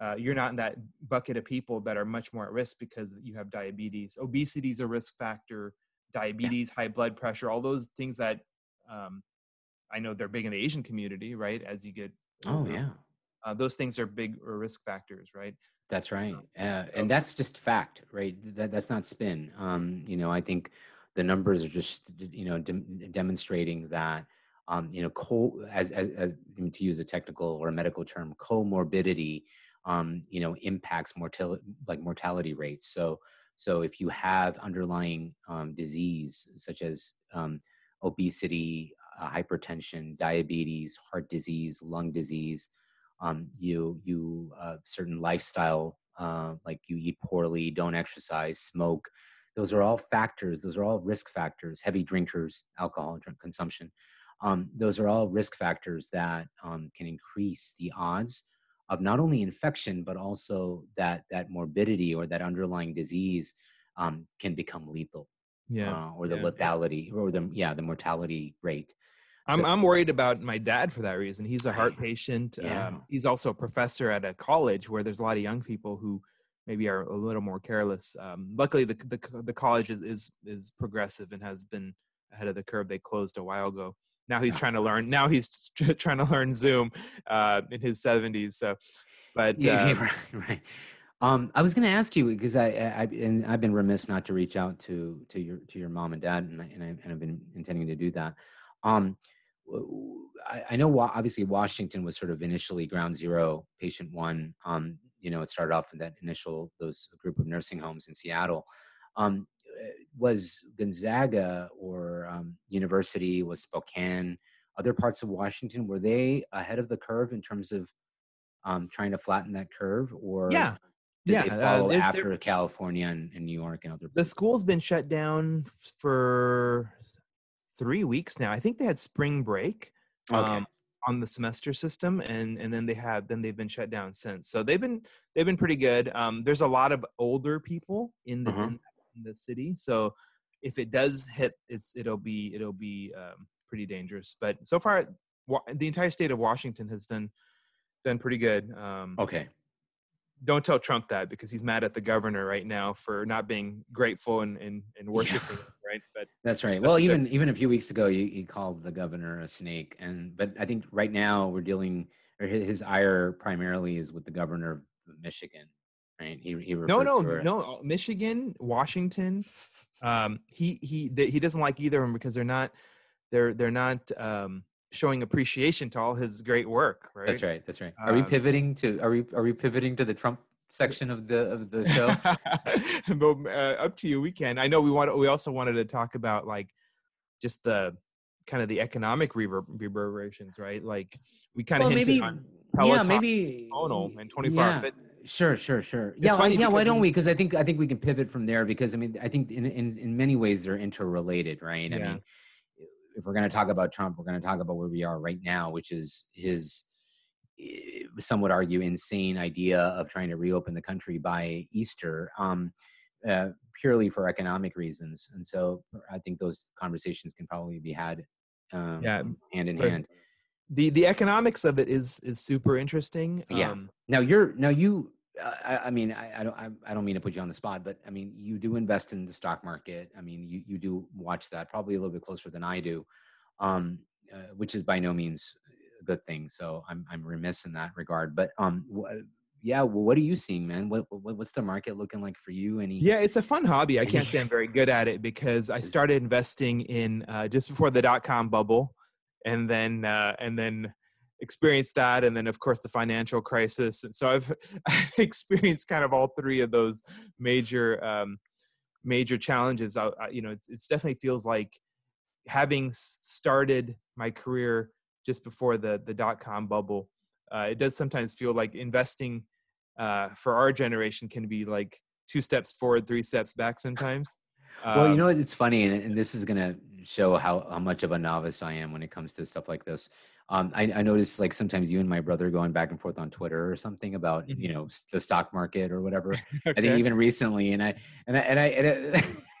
uh, you're not in that bucket of people that are much more at risk because you have diabetes. Obesity is a risk factor. Diabetes, high blood pressure, all those things that um, I know they're big in the Asian community, right? As you get, oh yeah uh, those things are big or risk factors, right? That's right, uh, and that's just fact, right? That that's not spin. Um, you know, I think the numbers are just you know dem- demonstrating that um, you know, co- as, as, as, to use a technical or a medical term, comorbidity, um, you know, impacts mortality, like mortality rates. So, so if you have underlying um, disease such as um, obesity, uh, hypertension, diabetes, heart disease, lung disease, um, you you uh, certain lifestyle uh, like you eat poorly, don't exercise, smoke. Those are all factors. Those are all risk factors. Heavy drinkers, alcohol drink consumption. Um, those are all risk factors that um, can increase the odds of not only infection but also that that morbidity or that underlying disease um, can become lethal. Yeah, uh, or the yeah, lethality or the yeah the mortality rate. I'm I'm worried about my dad for that reason. He's a heart patient. Yeah. Um, he's also a professor at a college where there's a lot of young people who maybe are a little more careless. Um, luckily, the, the the college is, is is progressive and has been ahead of the curve. They closed a while ago. Now he's trying to learn. Now he's trying to learn Zoom uh, in his 70s. So, but yeah, uh, right. right. Um, I was going to ask you because I, I and I've been remiss not to reach out to to your to your mom and dad, and I, and, I, and I've been intending to do that. Um, I, I, know obviously Washington was sort of initially ground zero, patient one. Um, you know, it started off in that initial those group of nursing homes in Seattle. Um, was Gonzaga or um, University was Spokane, other parts of Washington, were they ahead of the curve in terms of um, trying to flatten that curve, or yeah, did yeah, they uh, follow there's- after there- California and, and New York and other? the school's been shut down for three weeks now. I think they had spring break. Okay. um, on the semester system and and then they have then they've been shut down since so they've been they've been pretty good um there's a lot of older people in the Uh-huh. in, in the city so if it does hit it's it'll be it'll be um, pretty dangerous but so far the entire state of washington has done done pretty good um Okay. don't tell trump that because he's mad at the governor right now for not being grateful and and, and worshiping him, right but That's right. That's well, even even a few weeks ago, you, you called the governor a snake, and but I think right now we're dealing, or his ire primarily is with the governor of Michigan, right? He he no no no michigan washington um he he th- he doesn't like either of them because they're not they're they're not um showing appreciation to all his great work right That's right. That's right. Are we Um, pivoting to are we are we pivoting to the Trump section of the of the show? but uh, up to you we can i know we want we also wanted to talk about like just the kind of the economic rever- reverberations right like we kind of Well, hinted maybe on yeah, Peloton, maybe Tonal, and 24 hour fitness Sure, sure, sure. Yeah, funny yeah. Why don't we? Because I think I think we can pivot from there. Because I mean, I think in in, in many ways they're interrelated, right? Yeah. I mean, if we're going to talk about Trump, we're going to talk about where we are right now, which is his, eh, some would argue, insane idea of trying to reopen the country by Easter, um, uh, purely for economic reasons. And so I think those conversations can probably be had, um, Yeah, hand in for- hand. The the economics of it is is super interesting Yeah. um Now you're now you. uh, I, I mean, I, I don't. I, I don't mean to put you on the spot, but I mean, you do invest in the stock market. I mean, you you do watch that probably a little bit closer than I do, um, uh, which is by no means a good thing. So I'm I'm remiss in that regard. But um, wh- yeah. Well, what are you seeing, man? What, what what's the market looking like for you? Any? Yeah, it's a fun hobby. I can't say I'm very good at it because I started investing in uh, just before the dot com bubble, and then uh, and then experienced that, and then of course the financial crisis. And so I've, I've experienced kind of all three of those major um, major challenges. I, I, you know, it's it's definitely feels like having started my career just before the the dot com bubble. Uh, it does sometimes feel like investing uh, for our generation can be like two steps forward, three steps back sometimes. Well, you Um, know? It's funny, and, and this is gonna show how, how much of a novice I am when it comes to stuff like this. Um, I, I noticed like sometimes you and my brother going back and forth on Twitter or something about Mhm. you know the stock market or whatever. I think even recently, and I and I and I, and I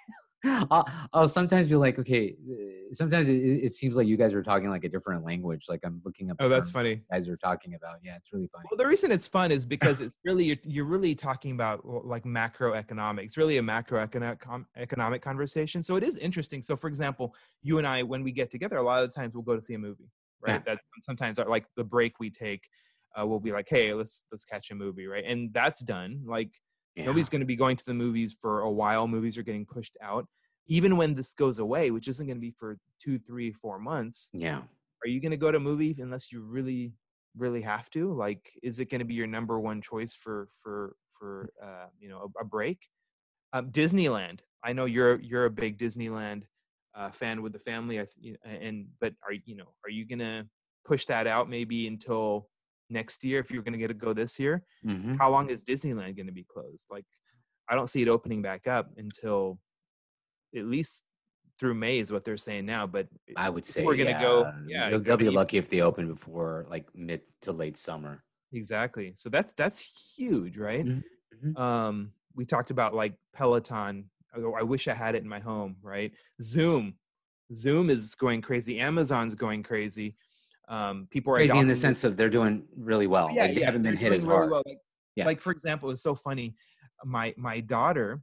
I'll, I'll sometimes be like, okay, uh, sometimes it, it seems like you guys are talking like a different language. Like I'm looking up. Oh, that's funny. guys are talking about. Yeah, it's really funny. Well, the reason it's fun is because it's really you're, you're really talking about like macroeconomics. It's really a macroeconomic economic conversation. So it is interesting. So for example, you and I, when we get together, a lot of the times we'll go to see a movie, right? Yeah. That's sometimes our, like the break we take. Uh, we'll be like, hey, let's let's catch a movie, right? And that's done. Like Yeah. Nobody's going to be going to the movies for a while. Movies are getting pushed out. Even when this goes away, which isn't going to be for two, three, four months, Yeah. are you going to go to a movie unless you really really have to like is it going to be your number one choice for for for uh, you know a, a break um, disneyland i know you're you're a big disneyland uh, fan with the family I th- and but are you know are you going to push that out maybe until next year if you're going to get to go this year Mhm. how long is disneyland going to be closed? Like i don't see it opening back up until at least through may is what they're saying now but I would say we're gonna yeah, go- yeah, They'll, they'll be lucky if they open before like mid to late summer. exactly. So that's that's huge right? Mhm, mhm. um we talked about like peloton. I wish i had it in my home right? Zoom. Zoom is going crazy. Amazon's going crazy um people are Crazy in the sense of they're doing really well. yeah, like, they yeah, haven't been hit as really hard. well. Like, Yeah. like for example, it's so funny. My my daughter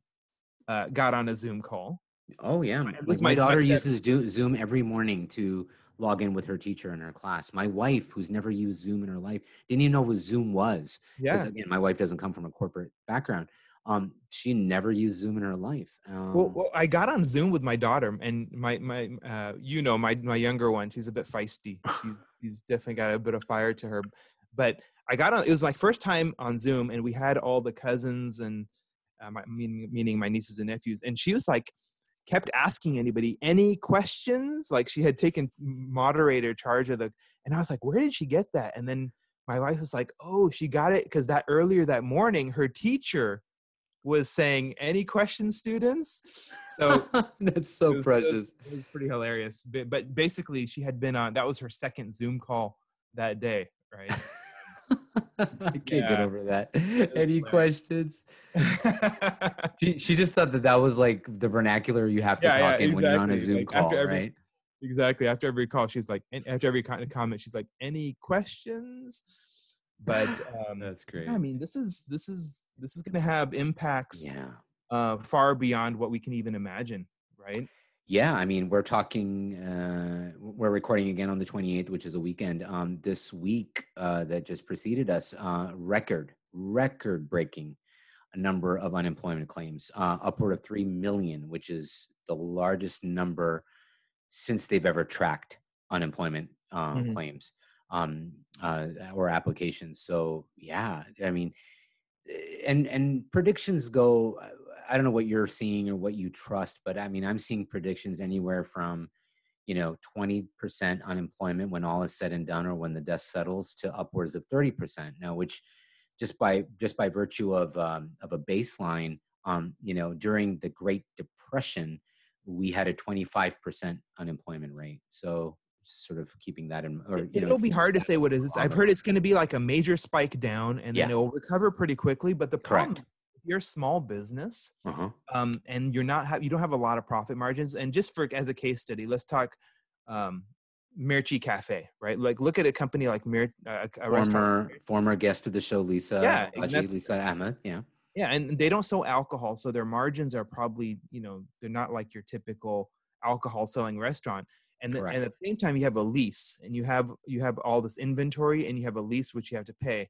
uh, got on a Zoom call. Oh yeah, At like, my my- my daughter uses Do- Zoom every morning to log in with her teacher in her class. My wife, who's never used Zoom in her life, didn't even know what Zoom was. 'Cause, again, my wife doesn't come from a corporate background. Um, she never used Zoom in her life. Um, Well, well, I got on Zoom with my daughter, and my my uh, you know my my younger one. She's a bit feisty. She's she's definitely got a bit of fire to her. But I got on. It was my first time on Zoom, and we had all the cousins and uh, my, meaning meaning my nieces and nephews, and she was like kept asking anybody any questions like she had taken moderator charge of the and i was like where did she get that and then my wife was like oh she got it because that earlier that morning her teacher was saying any questions students so that's so it was- it was- precious. It was, pretty hilarious. But, but basically, she had been on. That was her second Zoom call that day, right? I can't get over that. Any hilarious. questions? She, she just thought that that was like the vernacular you have to Yeah, talk yeah, in when you're on a. Zoom Like, call, every- right? exactly. After every call, she's like, after every kind of comment, she's like, "Any questions?" But um, That's great. yeah, I mean, this is this is this is going to have impacts Yeah. uh, far beyond what we can even imagine, right? Yeah, I mean, we're talking, uh, we're recording again on the 28th, which is a weekend. Um, this week uh, that just preceded us, uh, record, record breaking a number of unemployment claims, uh, upward of 3 million, which is the largest number since they've ever tracked unemployment uh, Mhm. claims um, uh, or applications. So, yeah, I mean, and and predictions go i don't know what you're seeing or what you trust but i mean i'm seeing predictions anywhere from you know 20% unemployment when all is said and done or when the dust settles to upwards of 30% now which just by just by virtue of um, of a baseline um, you know during the great depression we had a 25% unemployment rate so sort of keeping that in or you It'll be hard to say what is. it is. I've heard it's going to be like a major spike down, and Yeah. then it'll recover pretty quickly. But the problem, Correct. if you're a small business, uh-huh. um, and you're not have you don't have a lot of profit margins. And just for as a case study, let's talk um, Mirchi Cafe, right? Like look at a company like Mir, uh, a restaurant. former former guest of the show lisa Yeah, that's- lisa ahmed yeah Yeah, and they don't sell alcohol, so their margins are probably you know they're not like your typical alcohol selling restaurant. And, then, and at the same time, you have a lease, and you have you have all this inventory, and you have a lease which you have to pay.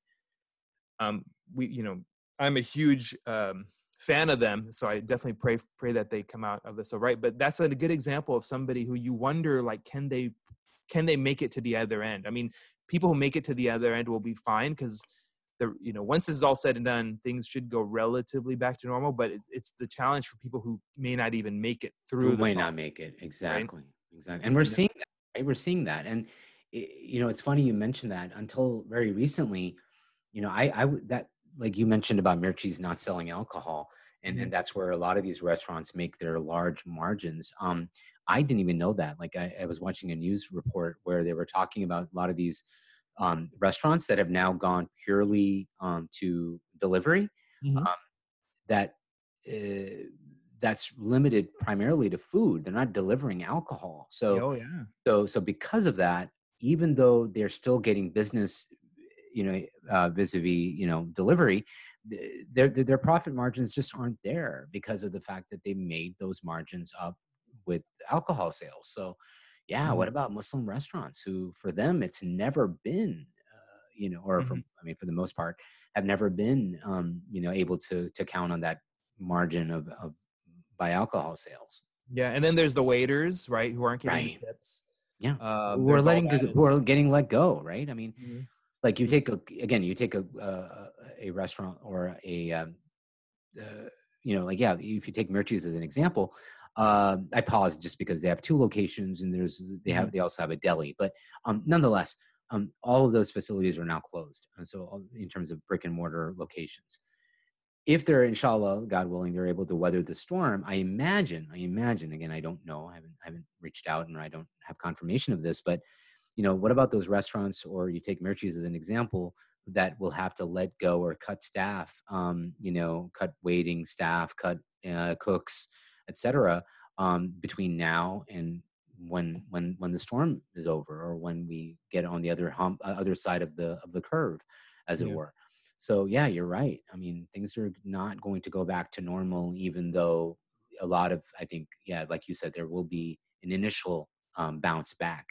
Um, we you know I'm a huge um, fan of them, so I definitely pray pray that they come out of this all right. But that's a good example of somebody who you wonder like can they can they make it to the other end? I mean, people who make it to the other end will be fine because the you know once this is all said and done, things should go relatively back to normal. But it's, it's the challenge for people who may not even make it through. who the might not make it exactly exactly and we're seeing that right? We're seeing that and you know it's funny you mentioned that until very recently you know i i that like you mentioned about Mirchi's not selling alcohol and and that's where a lot of these restaurants make their large margins um i didn't even know that like i, I was watching a news report where they were talking about a lot of these um, restaurants that have now gone purely um, to delivery Mhm. that uh, that's limited primarily to food. They're not delivering alcohol. So oh yeah. so so because of that, even though they're still getting business, you know, uh, vis-a-vis you know delivery, their their their profit margins just aren't there because of the fact that they made those margins up with alcohol sales. So yeah, what about Muslim restaurants who for them it's never been uh, you know or for I mean for the most part have never been um, you know able to to count on that margin of of by alcohol sales. Yeah, and then there's the waiters, right, who aren't getting Right. tips. Yeah, Um, we're letting and- we're getting let go, right? I mean, Mhm. like you take a again, you take a uh, a restaurant or a um, uh, you know, like yeah, if you take Mirchi's as an example, um, I pause just because they have two locations and there's they have they also have a deli, but um, nonetheless, um, all of those facilities are now closed. And so, all- in terms of brick and mortar locations, if they're inshallah, God willing, they're able to weather the storm, I imagine, I imagine, again, I don't know, I haven't, I haven't reached out and I don't have confirmation of this, but you know, what about those restaurants or you take Mirchi's as an example that will have to let go or cut staff, um, you know, cut waiting staff, cut uh, cooks, etc. Um, between now and when when when the storm is over or when we get on the other hump, uh, other side of the of the curve, as it Yeah. were. So yeah, you're right. I mean, things are not going to go back to normal, even though a lot of I think yeah, like you said, there will be an initial um, bounce back,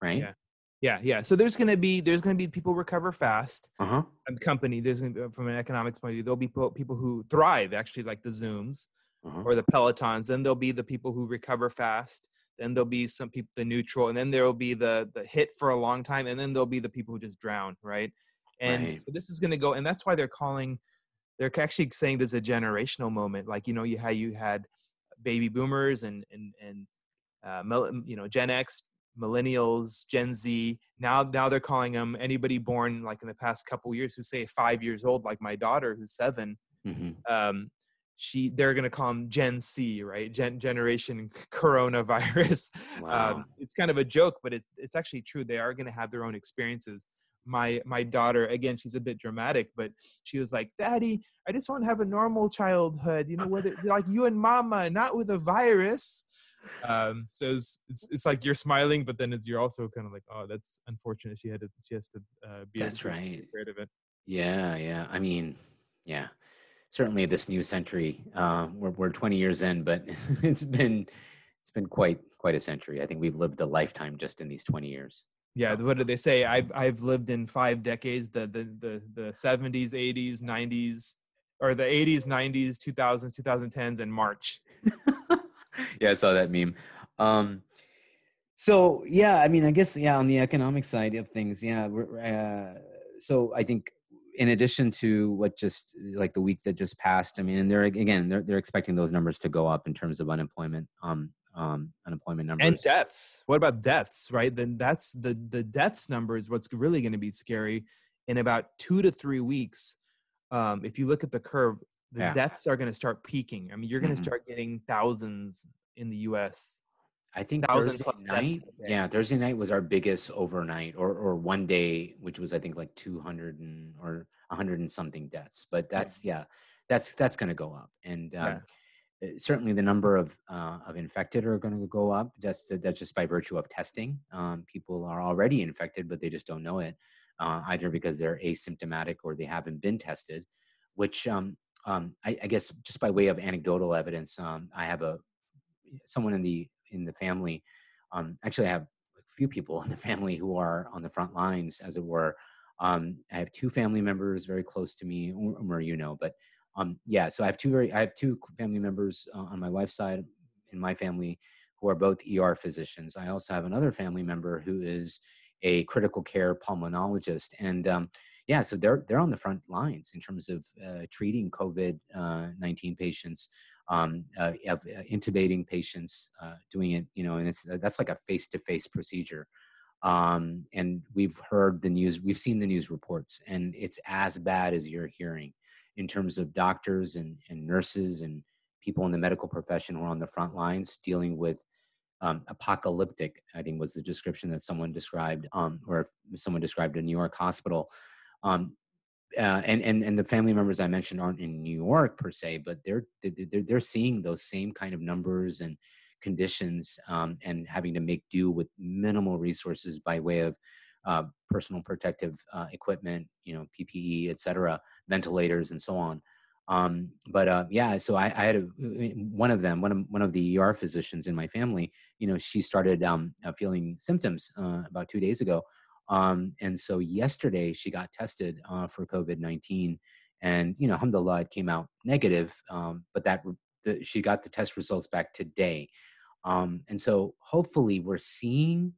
right? Yeah. Yeah, yeah. So there's gonna be there's gonna be people recover fast. Uh huh. A company there's gonna be, from an economics point of view, there'll be people people who thrive actually, like the Zooms Uh-huh. or the Pelotons. Then there'll be the people who recover fast. Then there'll be some people the neutral, and then there'll be the the hit for a long time, and then there'll be the people who just drown, right? And Right. so this is gonna go, and that's why they're calling. They're actually saying there's a generational moment, like you know, you how you had baby boomers and and and uh, you know Gen X, millennials, Gen Z. Now now they're calling them anybody born like in the past couple years who say five years old, like my daughter who's seven. hmm Um, she they're gonna call them Gen C, right? Gen Generation Coronavirus. Wow. Um, it's kind of a joke, but it's it's actually true. They are gonna have their own experiences. My my daughter, again, she's a bit dramatic, but she was like, "Daddy, I just want to have a normal childhood, you know, whether like you and Mama, not with a virus." Um, so it's, it's it's like you're smiling, but then it's you're also kind of like, "Oh, that's unfortunate." She had to she has to uh, be That's right. rid of it. Yeah, yeah. I mean, yeah. Certainly, this new century. Uh, we're we're 20 years in, but it's been it's been quite quite a century. I think we've lived a lifetime just in these 20 years. Yeah, what did they say? I've I've lived in five decades: the the the the seventies, eighties, nineties, or the eighties, nineties, two thousands, two thousand tens, and March. yeah, I saw that meme. Um, so yeah, I mean, I guess yeah, on the economic side of things, yeah. Uh, so I think in addition to what just like the week that just passed, I mean, and they're again they're they're expecting those numbers to go up in terms of unemployment, um, um, unemployment numbers. And deaths. What about deaths? Right? Then that's the the deaths number is what's really going to be scary. In about two to three weeks, um, if you look at the curve, the Yeah. deaths are going to start peaking. I mean, you're going to Mhm. start getting thousands in the U.S. I think thousand Thursday plus deaths night. Yeah, Thursday night was our biggest overnight, or or one day, which was I think like two hundred and or hundred and something deaths. But that's yeah, that's that's going to go up, and um, uh, certainly the number of uh, of infected are going to go up. That's that's just by virtue of testing. Um, people are already infected, but they just don't know it, uh, either because they're asymptomatic or they haven't been tested. Which um, um, I, I guess just by way of anecdotal evidence, um, I have a someone in the in the family. Um, actually, I have a few people in the family who are on the front lines, as it were. Um, I have two family members very close to me, or, or you know, but um, yeah. So I have two very, I have two family members uh, on my wife's side in my family who are both ER physicians. I also have another family member who is a critical care pulmonologist, and um, yeah, so they're they're on the front lines in terms of uh, treating COVID uh, nineteen patients um, uh, of uh, intubating patients, uh, doing it, you know, and it's that's like a face-to-face procedure. Um, and we've heard the news, we've seen the news reports, and it's as bad as you're hearing in terms of doctors and, and nurses and people in the medical profession who are on the front lines dealing with um, apocalyptic. I think was the description that someone described, um, or someone described a New York hospital. Um, uh, and and and the family members I mentioned aren't in New York per se, but they're they're they're seeing those same kind of numbers and conditions um, and having to make do with minimal resources by way of uh, personal protective uh, equipment, you know, PPE, et cetera, ventilators, and so on. Um, but uh, yeah, so I, I had a, one of them, one of one of the ER physicians in my family. You know, she started um, uh, feeling symptoms uh, about two days ago, um, and so yesterday she got tested uh, for COVID nineteen, and you know, alhamdulillah, it came out negative. Um, but that the, she got the test results back today, um, and so hopefully we're seeing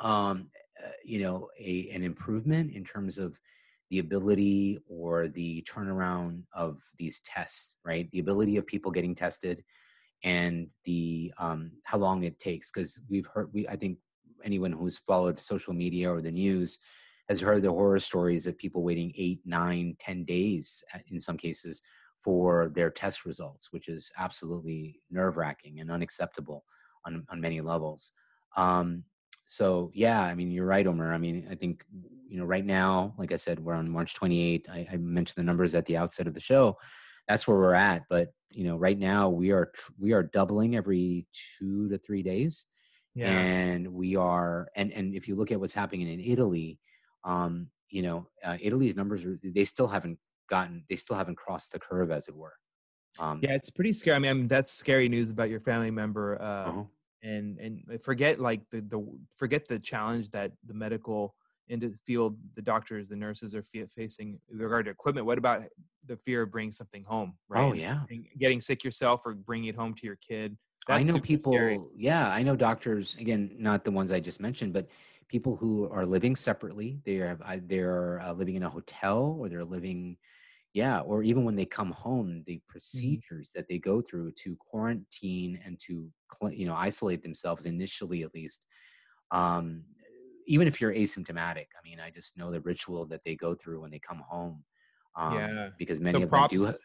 um, uh, you know, a an improvement in terms of the ability or the turnaround of these tests, right? The ability of people getting tested and the um, how long it takes. Because we've heard, we I think anyone who's followed social media or the news has heard the horror stories of people waiting eight, nine, ten days uh, in some cases for their test results, which is absolutely nerve wracking and unacceptable on, on many levels. Um, so yeah, I mean, you're right, Omar. I mean, I think, you know, right now, like I said, we're on March 28th. I, I mentioned the numbers at the outset of the show. That's where we're at. But, you know, right now we are, we are doubling every two to three days. Yeah. And we are, and, and if you look at what's happening in Italy, um, you know, uh, Italy's numbers are, they still haven't gotten they still haven't crossed the curve as it were. Um, yeah it's pretty scary i mean, I mean that's scary news about your family member uh, uh-huh. and and forget like the the forget the challenge that the medical into the field the doctors the nurses are facing with regard to equipment. What about the fear of bringing something home right? Oh yeah. getting sick yourself or bringing it home to your kid. That's i know people scary. yeah i know doctors again not the ones i just mentioned but people who are living separately they are they're uh, living in a hotel or they're living yeah or even when they come home the mm-hmm. procedures mm-hmm. that they go through to quarantine and to you know isolate themselves initially at least um, even if you're asymptomatic i mean i just know the ritual that they go through when they come home um, yeah because many so of props, them do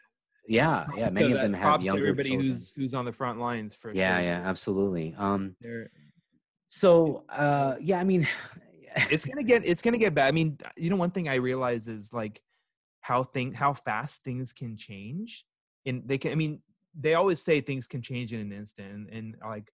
yeah yeah many of them have younger everybody children. who's who's on the front lines for yeah sure. yeah absolutely um They're, so uh yeah i mean it's gonna get it's gonna get bad i mean you know one thing i realize is like how thing how fast things can change and they can i mean they always say things can change in an instant and, and like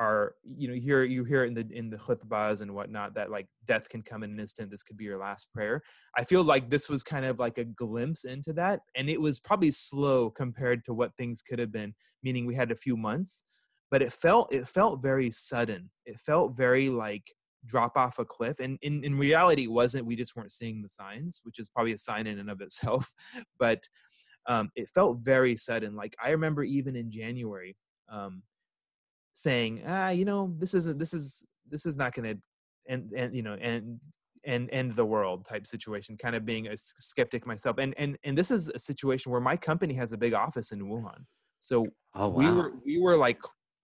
are you know hear you hear in the in the khutbahs and whatnot that like death can come in an instant this could be your last prayer. I feel like this was kind of like a glimpse into that and it was probably slow compared to what things could have been meaning we had a few months but it felt it felt very sudden. It felt very like drop off a cliff and in, in reality it wasn't we just weren't seeing the signs which is probably a sign in and of itself but um, it felt very sudden like i remember even in january um, saying ah you know this isn't this is this is not going to and and you know and and end the world type situation kind of being a skeptic myself and and and this is a situation where my company has a big office in wuhan so oh, wow. we were we were like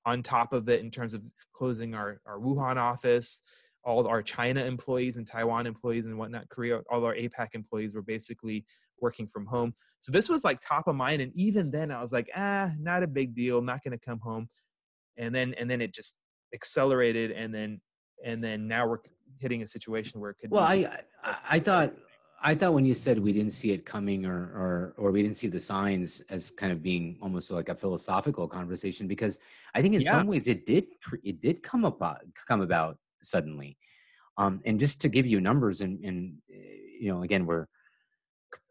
on top of it in terms of closing our our wuhan office all our China employees and Taiwan employees and whatnot, Korea, all our APAC employees were basically working from home. So this was like top of mind. And even then I was like, ah, not a big deal. not going to come home. And then, and then it just accelerated. And then, and then now we're hitting a situation where it could. Well, I, I, I thought, I thought when you said we didn't see it coming or, or, or we didn't see the signs as kind of being almost like a philosophical conversation, because I think in yeah. some ways it did, it did come about, come about suddenly. Um, and just to give you numbers, and, and eh, you know, again, we're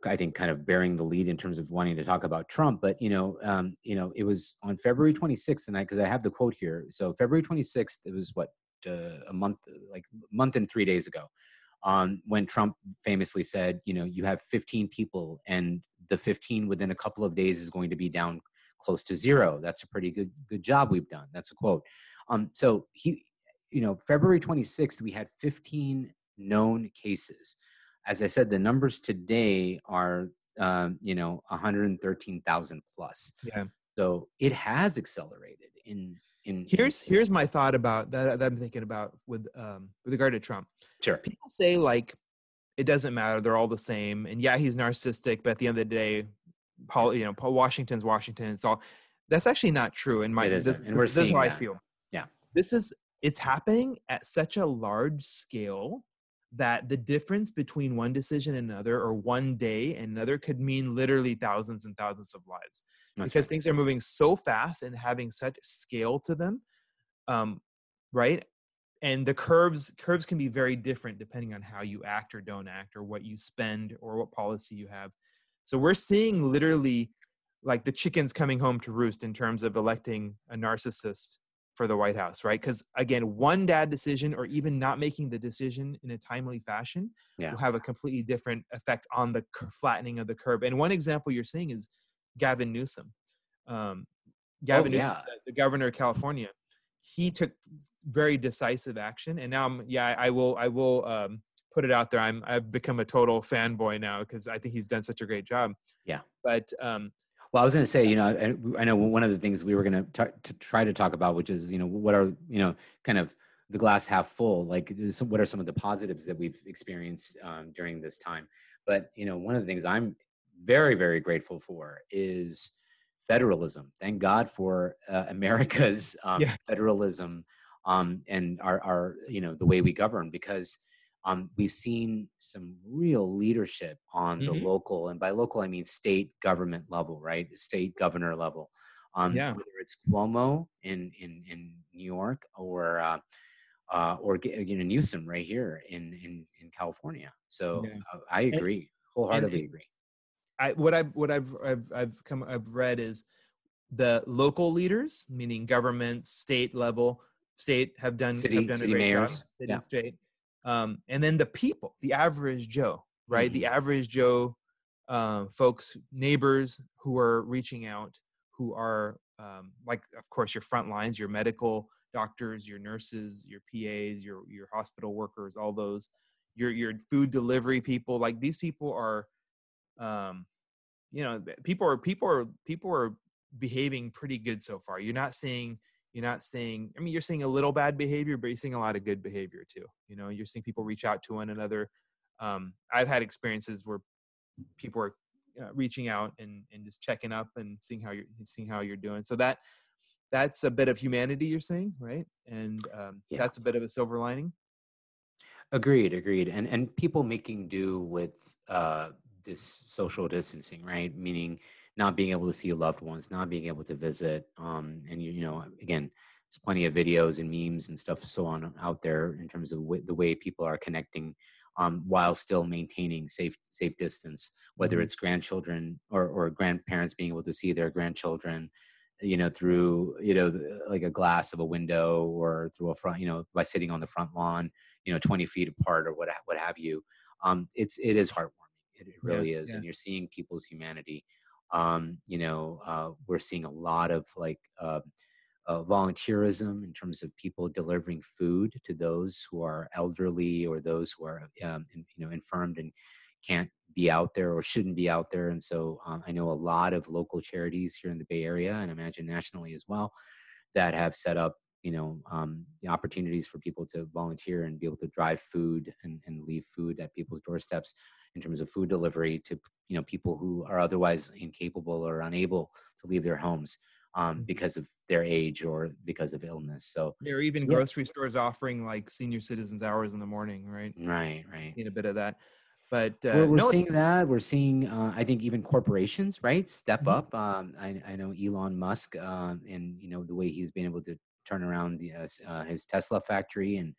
I think kind of bearing the lead in terms of wanting to talk about Trump, but you know, um, you know, it was on February 26th, and I because I have the quote here. So February 26th, it was what uh, a month, like month and three days ago, um, when Trump famously said, you know, you have 15 people, and the 15 within a couple of days is going to be down close to zero. That's a pretty good good job we've done. That's a quote. Um, so he you know, February 26th, we had 15 known cases. As I said, the numbers today are, um, you know, 113,000 plus. Yeah. So it has accelerated in. In, here's in, here's my thought about that, that I'm thinking about with um, with regard to Trump. Sure. People say like it doesn't matter; they're all the same. And yeah, he's narcissistic, but at the end of the day, Paul, you know, Paul Washington's Washington. It's all. That's actually not true in my. This, and we're this, this is how that. I feel. Yeah. This is it's happening at such a large scale that the difference between one decision and another or one day and another could mean literally thousands and thousands of lives That's because right. things are moving so fast and having such scale to them um, right and the curves curves can be very different depending on how you act or don't act or what you spend or what policy you have so we're seeing literally like the chickens coming home to roost in terms of electing a narcissist for the White House, right? Because again, one bad decision or even not making the decision in a timely fashion yeah. will have a completely different effect on the flattening of the curve. And one example you're seeing is Gavin Newsom. Um, Gavin oh, Newsom, yeah. the, the, governor of California. he took very decisive action, and now I'm yeah I will I will um, put it out there. I'm I've become a total fanboy now because I think he's done such a great job. Yeah, but um, well, I was going to say, you know, I, I, know one of the things we were going to to try to talk about, which is, you know, what are, you know, kind of the glass half full. Like, some, what are some of the positives that we've experienced um, during this time? But you know, one of the things I'm very, very grateful for is federalism. Thank God for uh, America's um, yeah. federalism um, and our, our, you know, the way we govern because um, we've seen some real leadership on the mm-hmm. local, and by local I mean state government level, right? State governor level. Um, yeah. Whether it's Cuomo in in in New York or uh, uh, or you know Newsom right here in in in California. So yeah. uh, I agree, and, wholeheartedly and, agree. I what I've what I've I've I've come I've read is the local leaders, meaning government, state level, state have done city, have done city a great mayors. job. City, yeah. state um, and then the people the average joe right mm-hmm. the average joe uh, folks neighbors who are reaching out who are um, like of course your front lines your medical doctors your nurses your pas your your hospital workers all those your your food delivery people like these people are um you know people are people are people are behaving pretty good so far you're not seeing you're not seeing i mean you're seeing a little bad behavior but you're seeing a lot of good behavior too you know you're seeing people reach out to one another. Um, i've had experiences where people are uh, reaching out and, and just checking up and seeing how you're seeing how you're doing. So that that's a bit of humanity you're saying right? And um, yeah. that's a bit of a silver lining. Agreed agreed. And and people making do with uh this social distancing right? Meaning not being able to see loved ones, not being able to visit. Um, and you, you know, again, there's plenty of videos and memes and stuff so on out there in terms of w- the way people are connecting um, while still maintaining safe safe distance. Whether mm-hmm. it's grandchildren or or grandparents being able to see their grandchildren, you know, through you know like a glass of a window or through a front, you know, by sitting on the front lawn, you know, 20 feet apart or what what have you. Um, it's it is heartwarming. It, it really yeah, is, yeah. and you're seeing people's humanity um, you know uh, we're seeing a lot of like uh, uh, volunteerism in terms of people delivering food to those who are elderly or those who are um, in, you know infirmed and can't be out there or shouldn't be out there. And so um, i know a lot of local charities here in the bay area and imagine nationally as well that have set up you know um, the opportunities for people to volunteer and be able to drive food and, and leave food at people's doorsteps in terms of food delivery to you know people who are otherwise incapable or unable to leave their homes um, mm-hmm. because of their age or because of illness. So there are even yeah. grocery stores offering like senior citizens hours in the morning, right? Right, right. Need a bit of that. But uh, we're, we're no, seeing that. We're seeing, uh, I think, even corporations, right, step mm-hmm. up. Um, I, I, know Elon Musk, uh, and you know the way he's been able to turn around the, uh, his Tesla factory and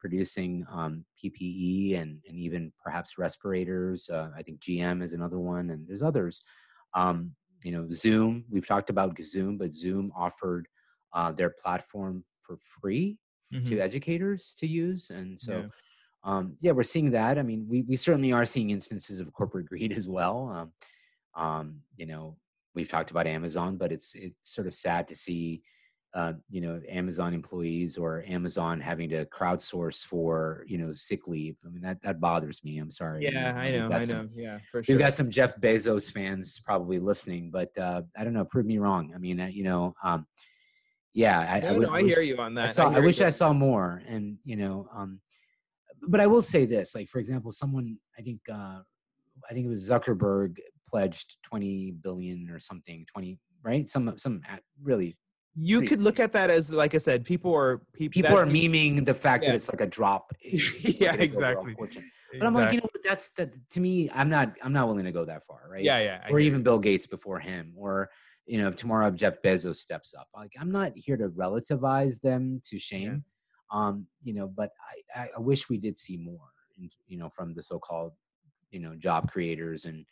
producing um, PPE and, and even perhaps respirators. Uh, I think GM is another one, and there's others. Um, you know, Zoom. We've talked about Zoom, but Zoom offered uh, their platform for free mm-hmm. to educators to use, and so. Yeah. Um, yeah, we're seeing that. I mean, we, we certainly are seeing instances of corporate greed as well. Um, um, you know, we've talked about Amazon, but it's it's sort of sad to see uh, you know amazon employees or amazon having to crowdsource for you know sick leave. I mean that that bothers me. I'm sorry. Yeah i know i some, know. Yeah for sure we've got some jeff bezos fans probably listening but uh, i don't know prove me wrong. I mean uh, you know um, yeah I, no, I, no, I, hear you on that. I, saw, I, I wish i saw more and you know um, but i will say this like for example someone i think uh, i think it was zuckerberg pledged 20 billion or something 20 right? Some some uh, really you could look at that as like i said people are people, people are memeing the fact yeah. that it's like a drop yeah exactly but exactly. i'm like you know that's that to me i'm not i'm not willing to go that far right yeah yeah or even bill gates before him or you know if tomorrow jeff bezos steps up like i'm not here to relativize them to shame yeah. um you know but i i wish we did see more you know from the so-called you know job creators and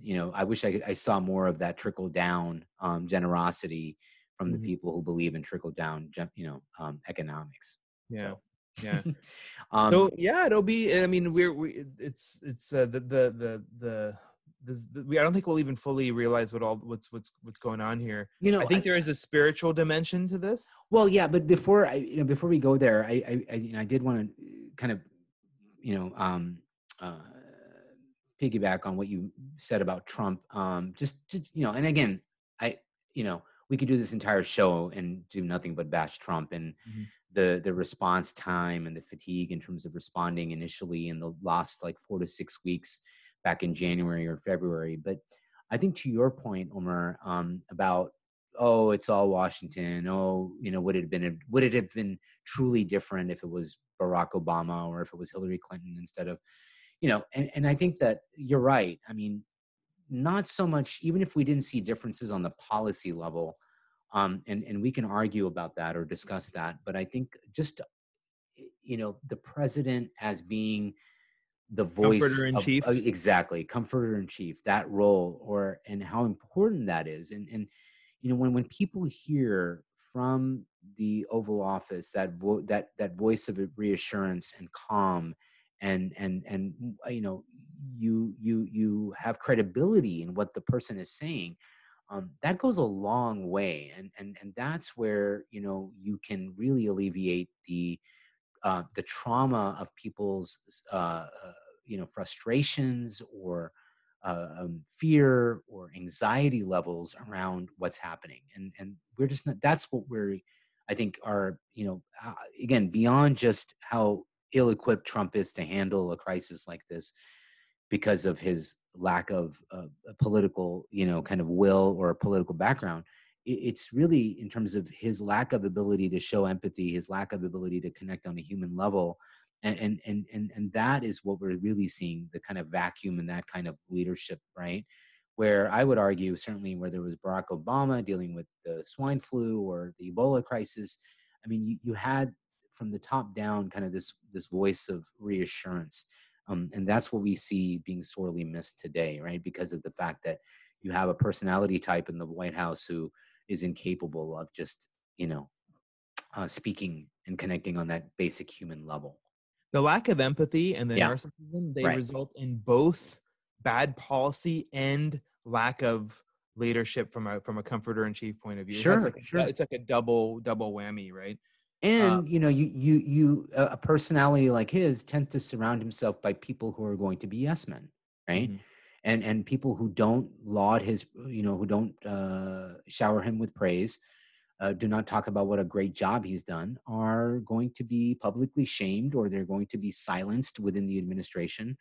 you know i wish i, I saw more of that trickle down um, generosity from the mm-hmm. people who believe in trickle down, you know, um, economics. Yeah. So. Yeah. um, so yeah, it'll be. I mean, we're we. It's it's uh, the the the the this, we I don't think we'll even fully realize what all what's what's what's going on here. You know, I think there is a spiritual dimension to this. Well, yeah, but before I, you know, before we go there, I, I, I, you know, I did want to kind of, you know, um, uh, piggyback on what you said about Trump. Um, just, to, you know, and again, I, you know, we could do this entire show and do nothing but bash Trump and mm-hmm. the the response time and the fatigue in terms of responding initially in the last like four to six weeks back in January or February. But I think to your point, Omar, um, about oh, it's all Washington. Oh, you know, would it have been would it have been truly different if it was Barack Obama or if it was Hillary Clinton instead of, you know, and, and I think that you're right. I mean, not so much, even if we didn't see differences on the policy level, um, and, and we can argue about that or discuss that, but I think just, you know, the president as being the voice comforter in of, chief. uh, exactly comforter in chief that role or and how important that is and and you know when when people hear from the oval office that vo- that that voice of reassurance and calm and and and uh, you know you you you have credibility in what the person is saying um, that goes a long way and and and that's where you know you can really alleviate the uh, the trauma of people's uh, uh, you know frustrations or uh, um, fear or anxiety levels around what's happening and and we're just not that's what we're i think are you know uh, again beyond just how ill-equipped trump is to handle a crisis like this because of his lack of uh, political you know kind of will or a political background it's really in terms of his lack of ability to show empathy his lack of ability to connect on a human level and and and and, that is what we're really seeing the kind of vacuum and that kind of leadership right? Where i would argue certainly where there was barack obama dealing with the swine flu or the ebola crisis i mean you, you had from the top down kind of this this voice of reassurance um, and that's what we see being sorely missed today right because of the fact that you have a personality type in the white house who is incapable of just you know uh, speaking and connecting on that basic human level the lack of empathy and the yeah. narcissism they right. result in both bad policy and lack of leadership from a from a comforter in chief point of view. Sure, like a, sure. It's like a double double whammy, right? And um, you know, you you you a personality like his tends to surround himself by people who are going to be yes men, right? Mm-hmm. And and people who don't laud his, you know, who don't uh, shower him with praise, uh, do not talk about what a great job he's done are going to be publicly shamed or they're going to be silenced within the administration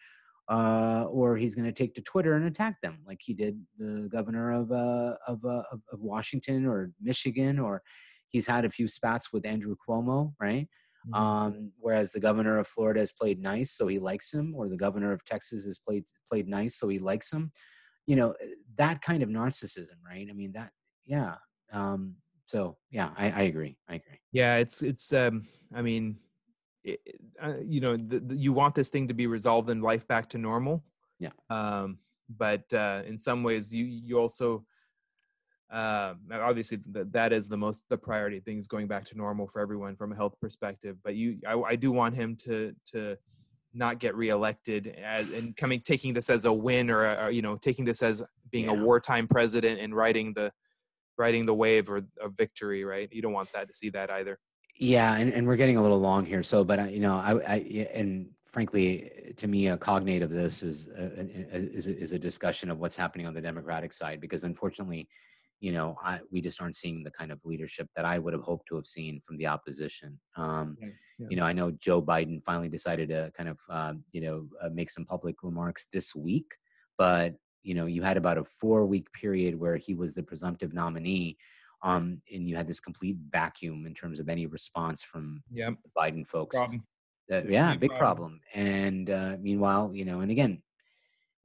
uh, or he's going to take to Twitter and attack them like he did the governor of, uh, of, uh, of, of, Washington or Michigan, or he's had a few spats with Andrew Cuomo, right? Mm-hmm. Um, whereas the governor of Florida has played nice, so he likes him, or the governor of Texas has played played nice, so he likes him. You know that kind of narcissism, right? I mean that, yeah. Um, so yeah i, I agree i agree yeah it's it's um i mean it, uh, you know the, the, you want this thing to be resolved and life back to normal yeah um but uh in some ways you you also uh, obviously that that is the most the priority things going back to normal for everyone from a health perspective but you I, I do want him to to not get reelected as, and coming taking this as a win or, a, or you know taking this as being yeah. a wartime president and writing the riding the wave or of victory, right? You don't want that to see that either. Yeah, and, and we're getting a little long here. So, but I, you know, I, I and frankly, to me, a cognate of this is a, is a, is a discussion of what's happening on the Democratic side, because unfortunately, you know, I, we just aren't seeing the kind of leadership that I would have hoped to have seen from the opposition. Um, yeah, yeah. You know, I know Joe Biden finally decided to kind of, um, you know, uh, make some public remarks this week, but you know you had about a four week period where he was the presumptive nominee um, and you had this complete vacuum in terms of any response from yep. Biden folks. Problem. Uh, yeah, big, big problem. problem. And uh, meanwhile, you know, and again,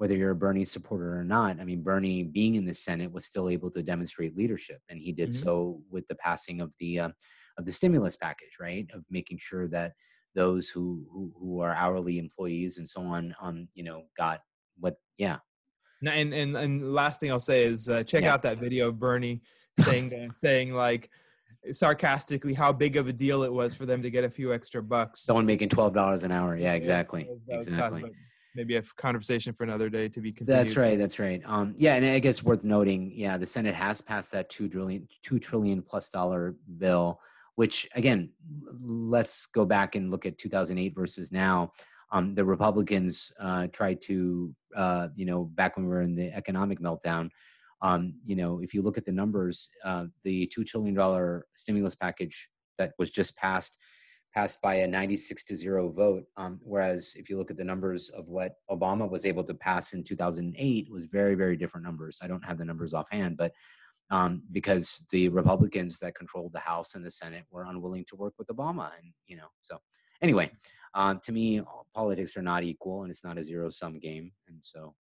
whether you're a Bernie supporter or not, I mean, Bernie being in the Senate was still able to demonstrate leadership, and he did mm-hmm. so with the passing of the uh, of the stimulus package, right? Of making sure that those who who, who are hourly employees and so on, um, you know, got what, yeah, and and and last thing I'll say is uh, check yeah. out that video of Bernie saying saying like sarcastically how big of a deal it was for them to get a few extra bucks. Someone making twelve dollars an hour. Yeah, exactly. That was, that exactly. Maybe a conversation for another day to be continued. That's right. That's right. Um, yeah, and I guess worth noting, yeah, the Senate has passed that two trillion, two trillion plus dollar bill, which again, let's go back and look at 2008 versus now. Um, the Republicans uh, tried to, uh, you know, back when we were in the economic meltdown. Um, you know, if you look at the numbers, uh, the two trillion dollar stimulus package that was just passed passed by a 96 to 0 vote um, whereas if you look at the numbers of what obama was able to pass in 2008 was very very different numbers. I don't have the numbers offhand but um, because the republicans that controlled the house and the senate were unwilling to work with obama and you know so anyway um, to me politics are not equal and it's not a zero sum game and so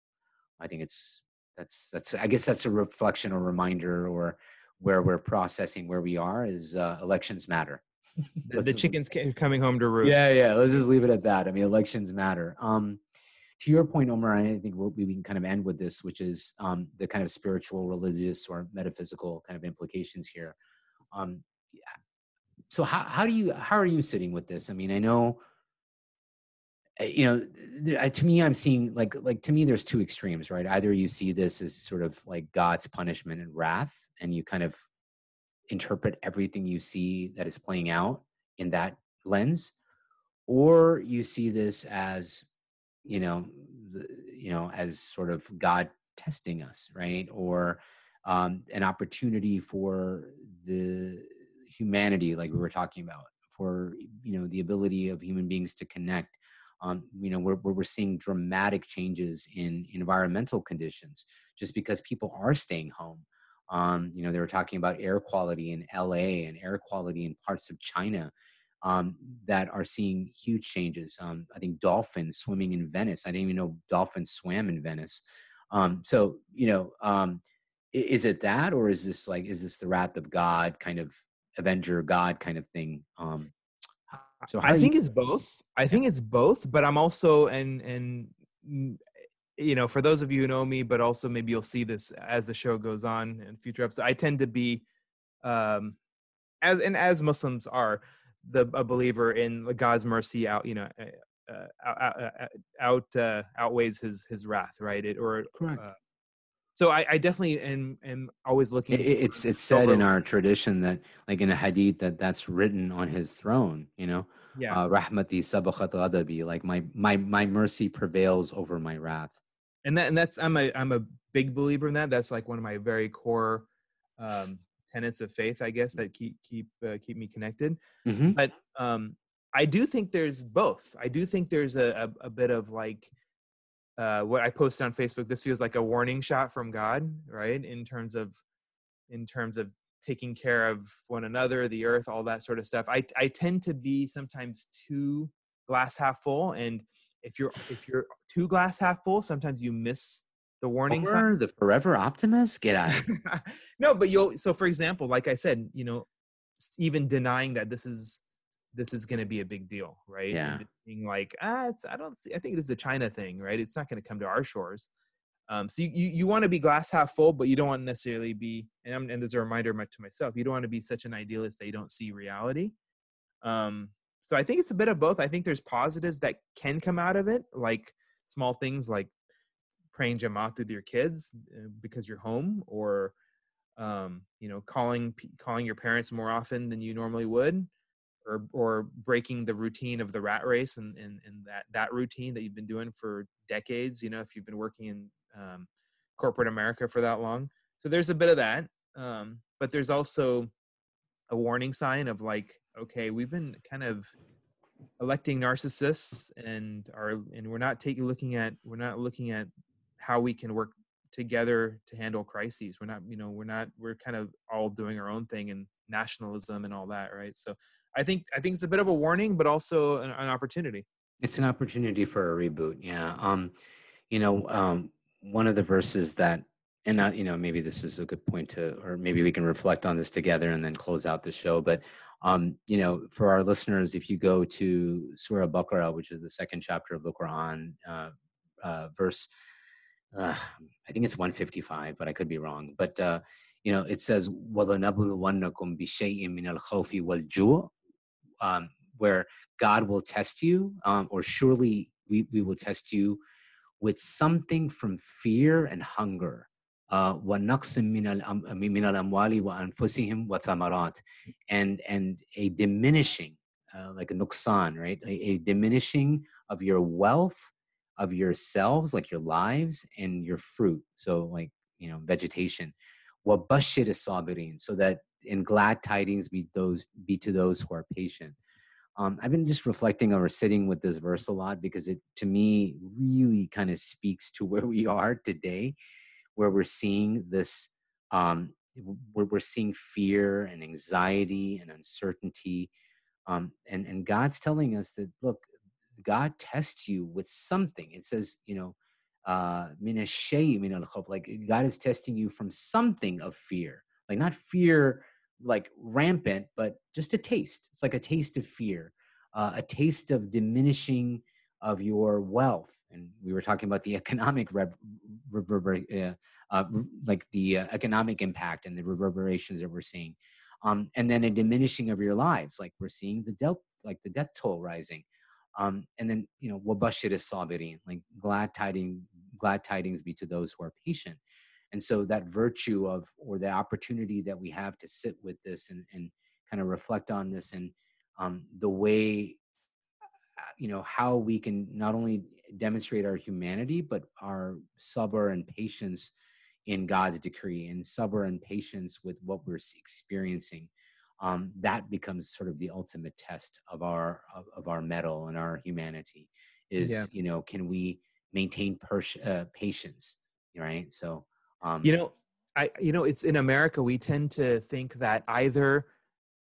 i think it's that's that's i guess that's a reflection or reminder or where we're processing where we are is uh, elections matter the, the chickens coming home to roost. Yeah, yeah. Let's just leave it at that. I mean, elections matter. Um, to your point, Omar, I think we'll, we can kind of end with this, which is um, the kind of spiritual, religious, or metaphysical kind of implications here. Um, so, how how do you how are you sitting with this? I mean, I know, eh, you know, to me, I'm seeing like like to me, there's two extremes, right? Either you see this as sort of like God's punishment and wrath, and you kind of interpret everything you see that is playing out in that lens or you see this as you know you know as sort of god testing us right? Or um, an opportunity for the humanity like we were talking about for you know the ability of human beings to connect. Um, you know we're, we're seeing dramatic changes in environmental conditions. Just because people are staying home um, you know, they were talking about air quality in LA and air quality in parts of China um, that are seeing huge changes. Um, I think dolphins swimming in Venice. I didn't even know dolphins swam in Venice. Um, so, you know, um, is it that, or is this like, is this the wrath of God kind of Avenger God kind of thing? Um, so I think you- it's both. I think it's both, but I'm also and and you know, for those of you who know me, but also maybe you'll see this as the show goes on in future episodes. I tend to be, um, as and as Muslims are, the a believer in God's mercy out, you know, uh, uh, out uh, outweighs his his wrath, right? It or correct. Uh, so I, I, definitely am, am always looking. It, it's it's said in our tradition that, like in a hadith, that that's written on his throne. You know, yeah. Uh, rahmati sabakhat ghadabi. Like my my my mercy prevails over my wrath and that and that's i'm a i'm a big believer in that that's like one of my very core um tenets of faith i guess that keep keep uh, keep me connected mm-hmm. but um i do think there's both i do think there's a, a, a bit of like uh, what I posted on Facebook, this feels like a warning shot from God, right? In terms of, in terms of taking care of one another, the earth, all that sort of stuff. I I tend to be sometimes too glass half full, and if you're if you're too glass half full, sometimes you miss the warning sign. The forever optimist, get out. no, but you'll. So, for example, like I said, you know, even denying that this is this is going to be a big deal, right? Yeah. being like, ah, I don't see. I think this is a China thing, right? It's not going to come to our shores. Um, so you, you, you want to be glass half full, but you don't want to necessarily be. And, I'm, and there's a reminder to myself: you don't want to be such an idealist that you don't see reality. Um, so I think it's a bit of both. I think there's positives that can come out of it, like small things like praying Jamaat with your kids uh, because you're home, or um, you know, calling calling your parents more often than you normally would, or or breaking the routine of the rat race and and, and that that routine that you've been doing for decades. You know, if you've been working in um, corporate America for that long, so there's a bit of that. Um, but there's also a warning sign of like okay we've been kind of electing narcissists and are and we're not taking looking at we're not looking at how we can work together to handle crises. We're not you know we're not we're kind of all doing our own thing and nationalism and all that right? So i think i think it's a bit of a warning but also an, an opportunity. It's an opportunity for a reboot yeah. Um you know um one of the verses that and uh, you know maybe this is a good point to or maybe we can reflect on this together and then close out the show but um, you know for our listeners if you go to surah baqarah which is the second chapter of the quran uh, uh, verse uh, i think it's 155 but i could be wrong but uh, you know it says um, where god will test you um, or surely we, we will test you with something from fear and hunger. Uh, وَنَقْصٍ مِنَ الْأَمْوَالِ وَأَنفُسِهِمْ وَثَمَرَاتٍ and and a diminishing, uh, like a nuksan, right? A, a diminishing of your wealth, of yourselves, like your lives, and your fruit. So like you know vegetation. وَبَشِّرِ الصَّابِرِينَ So that in glad tidings be those be to those who are patient. um, I've been just reflecting over sitting with this verse a lot because it, to me, really kind of speaks to where we are today, where we're seeing this, um, where we're seeing fear and anxiety and uncertainty, um, and and God's telling us that look, God tests you with something. It says, you know, uh, like God is testing you from something of fear, like not fear like rampant, but just a taste. It's like a taste of fear, uh, a taste of diminishing of your wealth. And we were talking about the economic reverber, uh, uh, like the uh, economic impact and the reverberations that we're seeing. Um, and then a diminishing of your lives, like we're seeing the death, like the death toll rising. Um, and then, you know, wabashir sabirin, like glad tidings, glad tidings be to those who are patient and so that virtue of or the opportunity that we have to sit with this and, and kind of reflect on this and um, the way uh, you know how we can not only demonstrate our humanity but our sabr and patience in god's decree and sabr and patience with what we're experiencing um, that becomes sort of the ultimate test of our of, of our mettle and our humanity is yeah. you know can we maintain pers- uh, patience right so um, you know, I you know it's in America we tend to think that either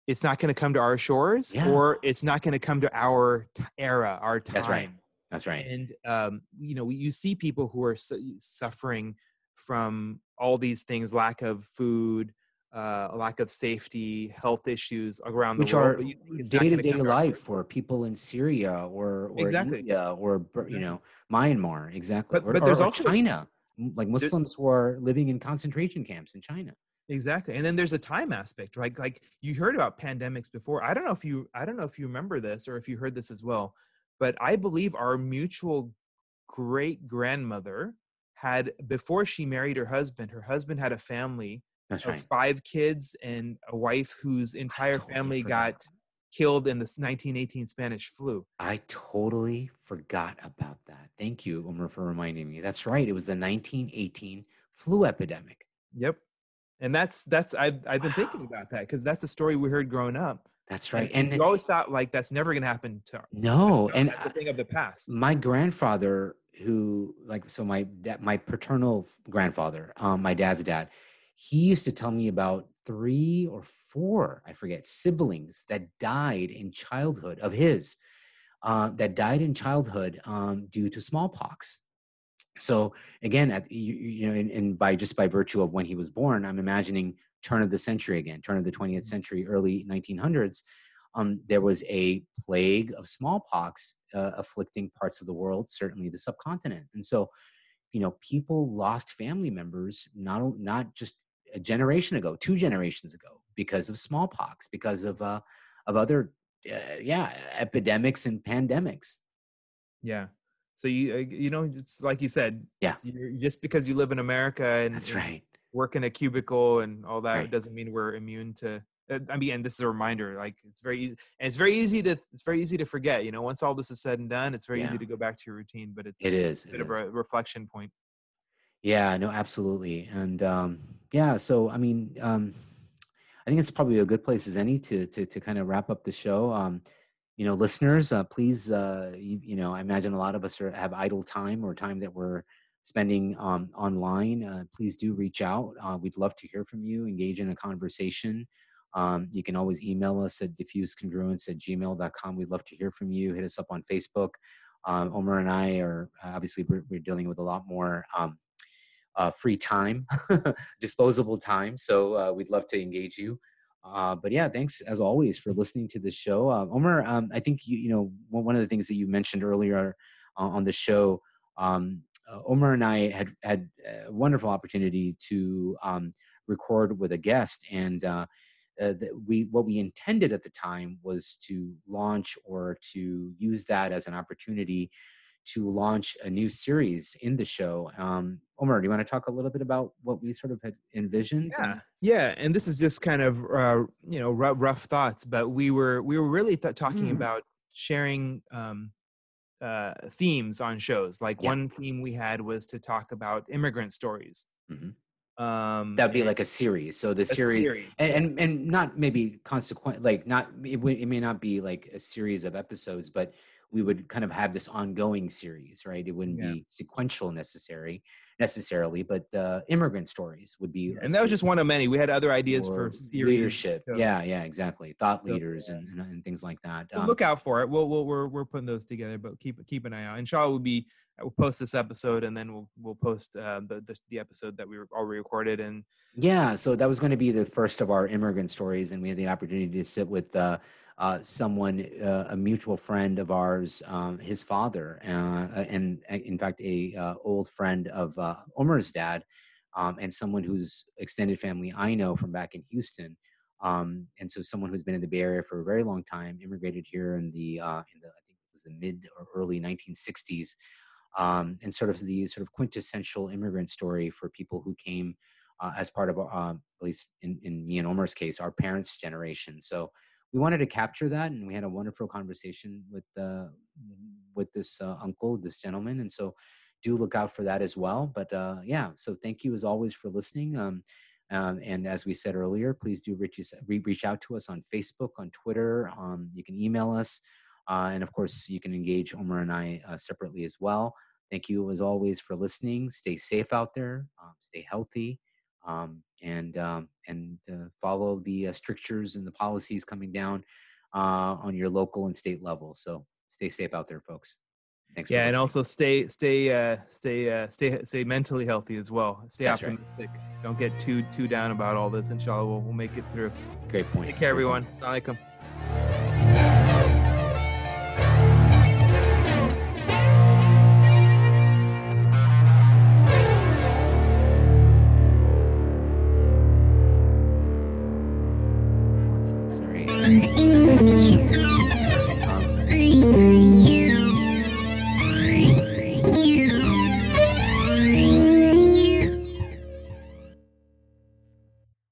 it's not going to come to our shores yeah. or it's not going to come to our t- era, our time. That's right. That's right. And um, you know, you see people who are su- suffering from all these things: lack of food, uh, lack of safety, health issues around Which the world. Which are day to day life for people in Syria or, or exactly. India or you know Myanmar, exactly. But, or, but there's or also China like Muslims who are living in concentration camps in China. Exactly. And then there's a time aspect, right? Like you heard about pandemics before. I don't know if you I don't know if you remember this or if you heard this as well, but I believe our mutual great grandmother had before she married her husband, her husband had a family That's of right. five kids and a wife whose entire totally family got killed in the 1918 Spanish flu. I totally forgot about that. Thank you, Omar, for reminding me. That's right. It was the 1918 flu epidemic. Yep. And that's that's I've I've been wow. thinking about that because that's the story we heard growing up. That's right. And, and you always thought like that's never going to happen to no, that's, and that's a thing of the past. My grandfather, who like so my my paternal grandfather, um, my dad's dad, he used to tell me about three or four, I forget, siblings that died in childhood of his, uh, that died in childhood um, due to smallpox. So again, at, you, you know, and, by just by virtue of when he was born, I'm imagining turn of the century again, turn of the 20th mm-hmm. century, early 1900s. Um, there was a plague of smallpox uh, afflicting parts of the world, certainly the subcontinent, and so you know people lost family members not not just a generation ago, two generations ago, because of smallpox, because of uh, of other uh, yeah epidemics and pandemics. Yeah. So you uh, you know it's like you said. Yeah. just because you live in America and that's right. Work in a cubicle and all that right. doesn't mean we're immune to. Uh, I mean, and this is a reminder. Like it's very easy, and it's very easy to it's very easy to forget. You know, once all this is said and done, it's very yeah. easy to go back to your routine. But it's it it's is, a bit of is. a reflection point. Yeah, no, absolutely. And um, yeah, so I mean, um, I think it's probably a good place as any to to to kind of wrap up the show. Um, you know, listeners, uh, please, uh, you, you, know, I imagine a lot of us are, have idle time or time that we're spending um, online. Uh, please do reach out. Uh, we'd love to hear from you, engage in a conversation. Um, you can always email us at diffusecongruence at gmail.com. We'd love to hear from you. Hit us up on Facebook. Um, Omar and I are obviously we're, we're, dealing with a lot more um, uh, free time, disposable time. So uh, we'd love to engage you. Uh, but yeah, thanks as always for listening to the show, uh, Omar. Um, I think you you know one of the things that you mentioned earlier uh, on the show. Um, uh, Omar and I had had a wonderful opportunity to um, record with a guest, and uh, we what we intended at the time was to launch or to use that as an opportunity to launch a new series in the show. Um, Omar, do you want to talk a little bit about what we sort of had envisioned? Yeah, yeah, and this is just kind of uh, you know rough, rough, thoughts, but we were we were really th- talking mm. about sharing um, uh, themes on shows. Like yeah. one theme we had was to talk about immigrant stories. Mm-hmm. Um, That'd be like a series. So the series, series. And, and, and not maybe consequent, like not it, it may not be like a series of episodes, but we would kind of have this ongoing series, right? It wouldn't yeah. be sequential necessary necessarily, but uh, immigrant stories would be. And that was just one of many. We had other ideas for leadership. Yeah, yeah, exactly. Thought leaders so, yeah. and, and, things like that. Um, look out for it. We'll, we'll, we're we're putting those together, but keep keep an eye out. Inshallah, we'll be we'll post this episode and then we'll we'll post uh, the, the, the episode that we already recorded and. Yeah, so that was going to be the first of our immigrant stories, and we had the opportunity to sit with. Uh, uh, someone, uh, a mutual friend of ours, um, his father, uh, and uh, in fact, a uh, old friend of uh, Omar's dad, um, and someone whose extended family I know from back in Houston. Um, and so, someone who's been in the Bay Area for a very long time, immigrated here in the in the I think it was the mid or early 1960s, um, and sort of the sort of quintessential immigrant story for people who came as part of, at least in, in me and Omar's case, our parents' generation. So we wanted to capture that and we had a wonderful conversation with uh, with this uh, uncle this gentleman and so do look out for that as well but uh, yeah so thank you as always for listening um, um, and as we said earlier please do reach, reach out to us on facebook on twitter um, you can email us uh, and of course you can engage omar and i uh, separately as well. Thank you as always for listening. Stay safe out there um, stay healthy um, and um, and uh, follow the uh, strictures and the policies coming down uh, on your local and state level. So stay safe out there, folks. Thanks. Yeah, and also stay stay uh, stay uh, stay stay mentally healthy as well. Stay That's optimistic. Right. Don't get too too down about all this. Inshallah, we'll, we'll make it through. Great point. Take care, everyone. Assalamu alaikum.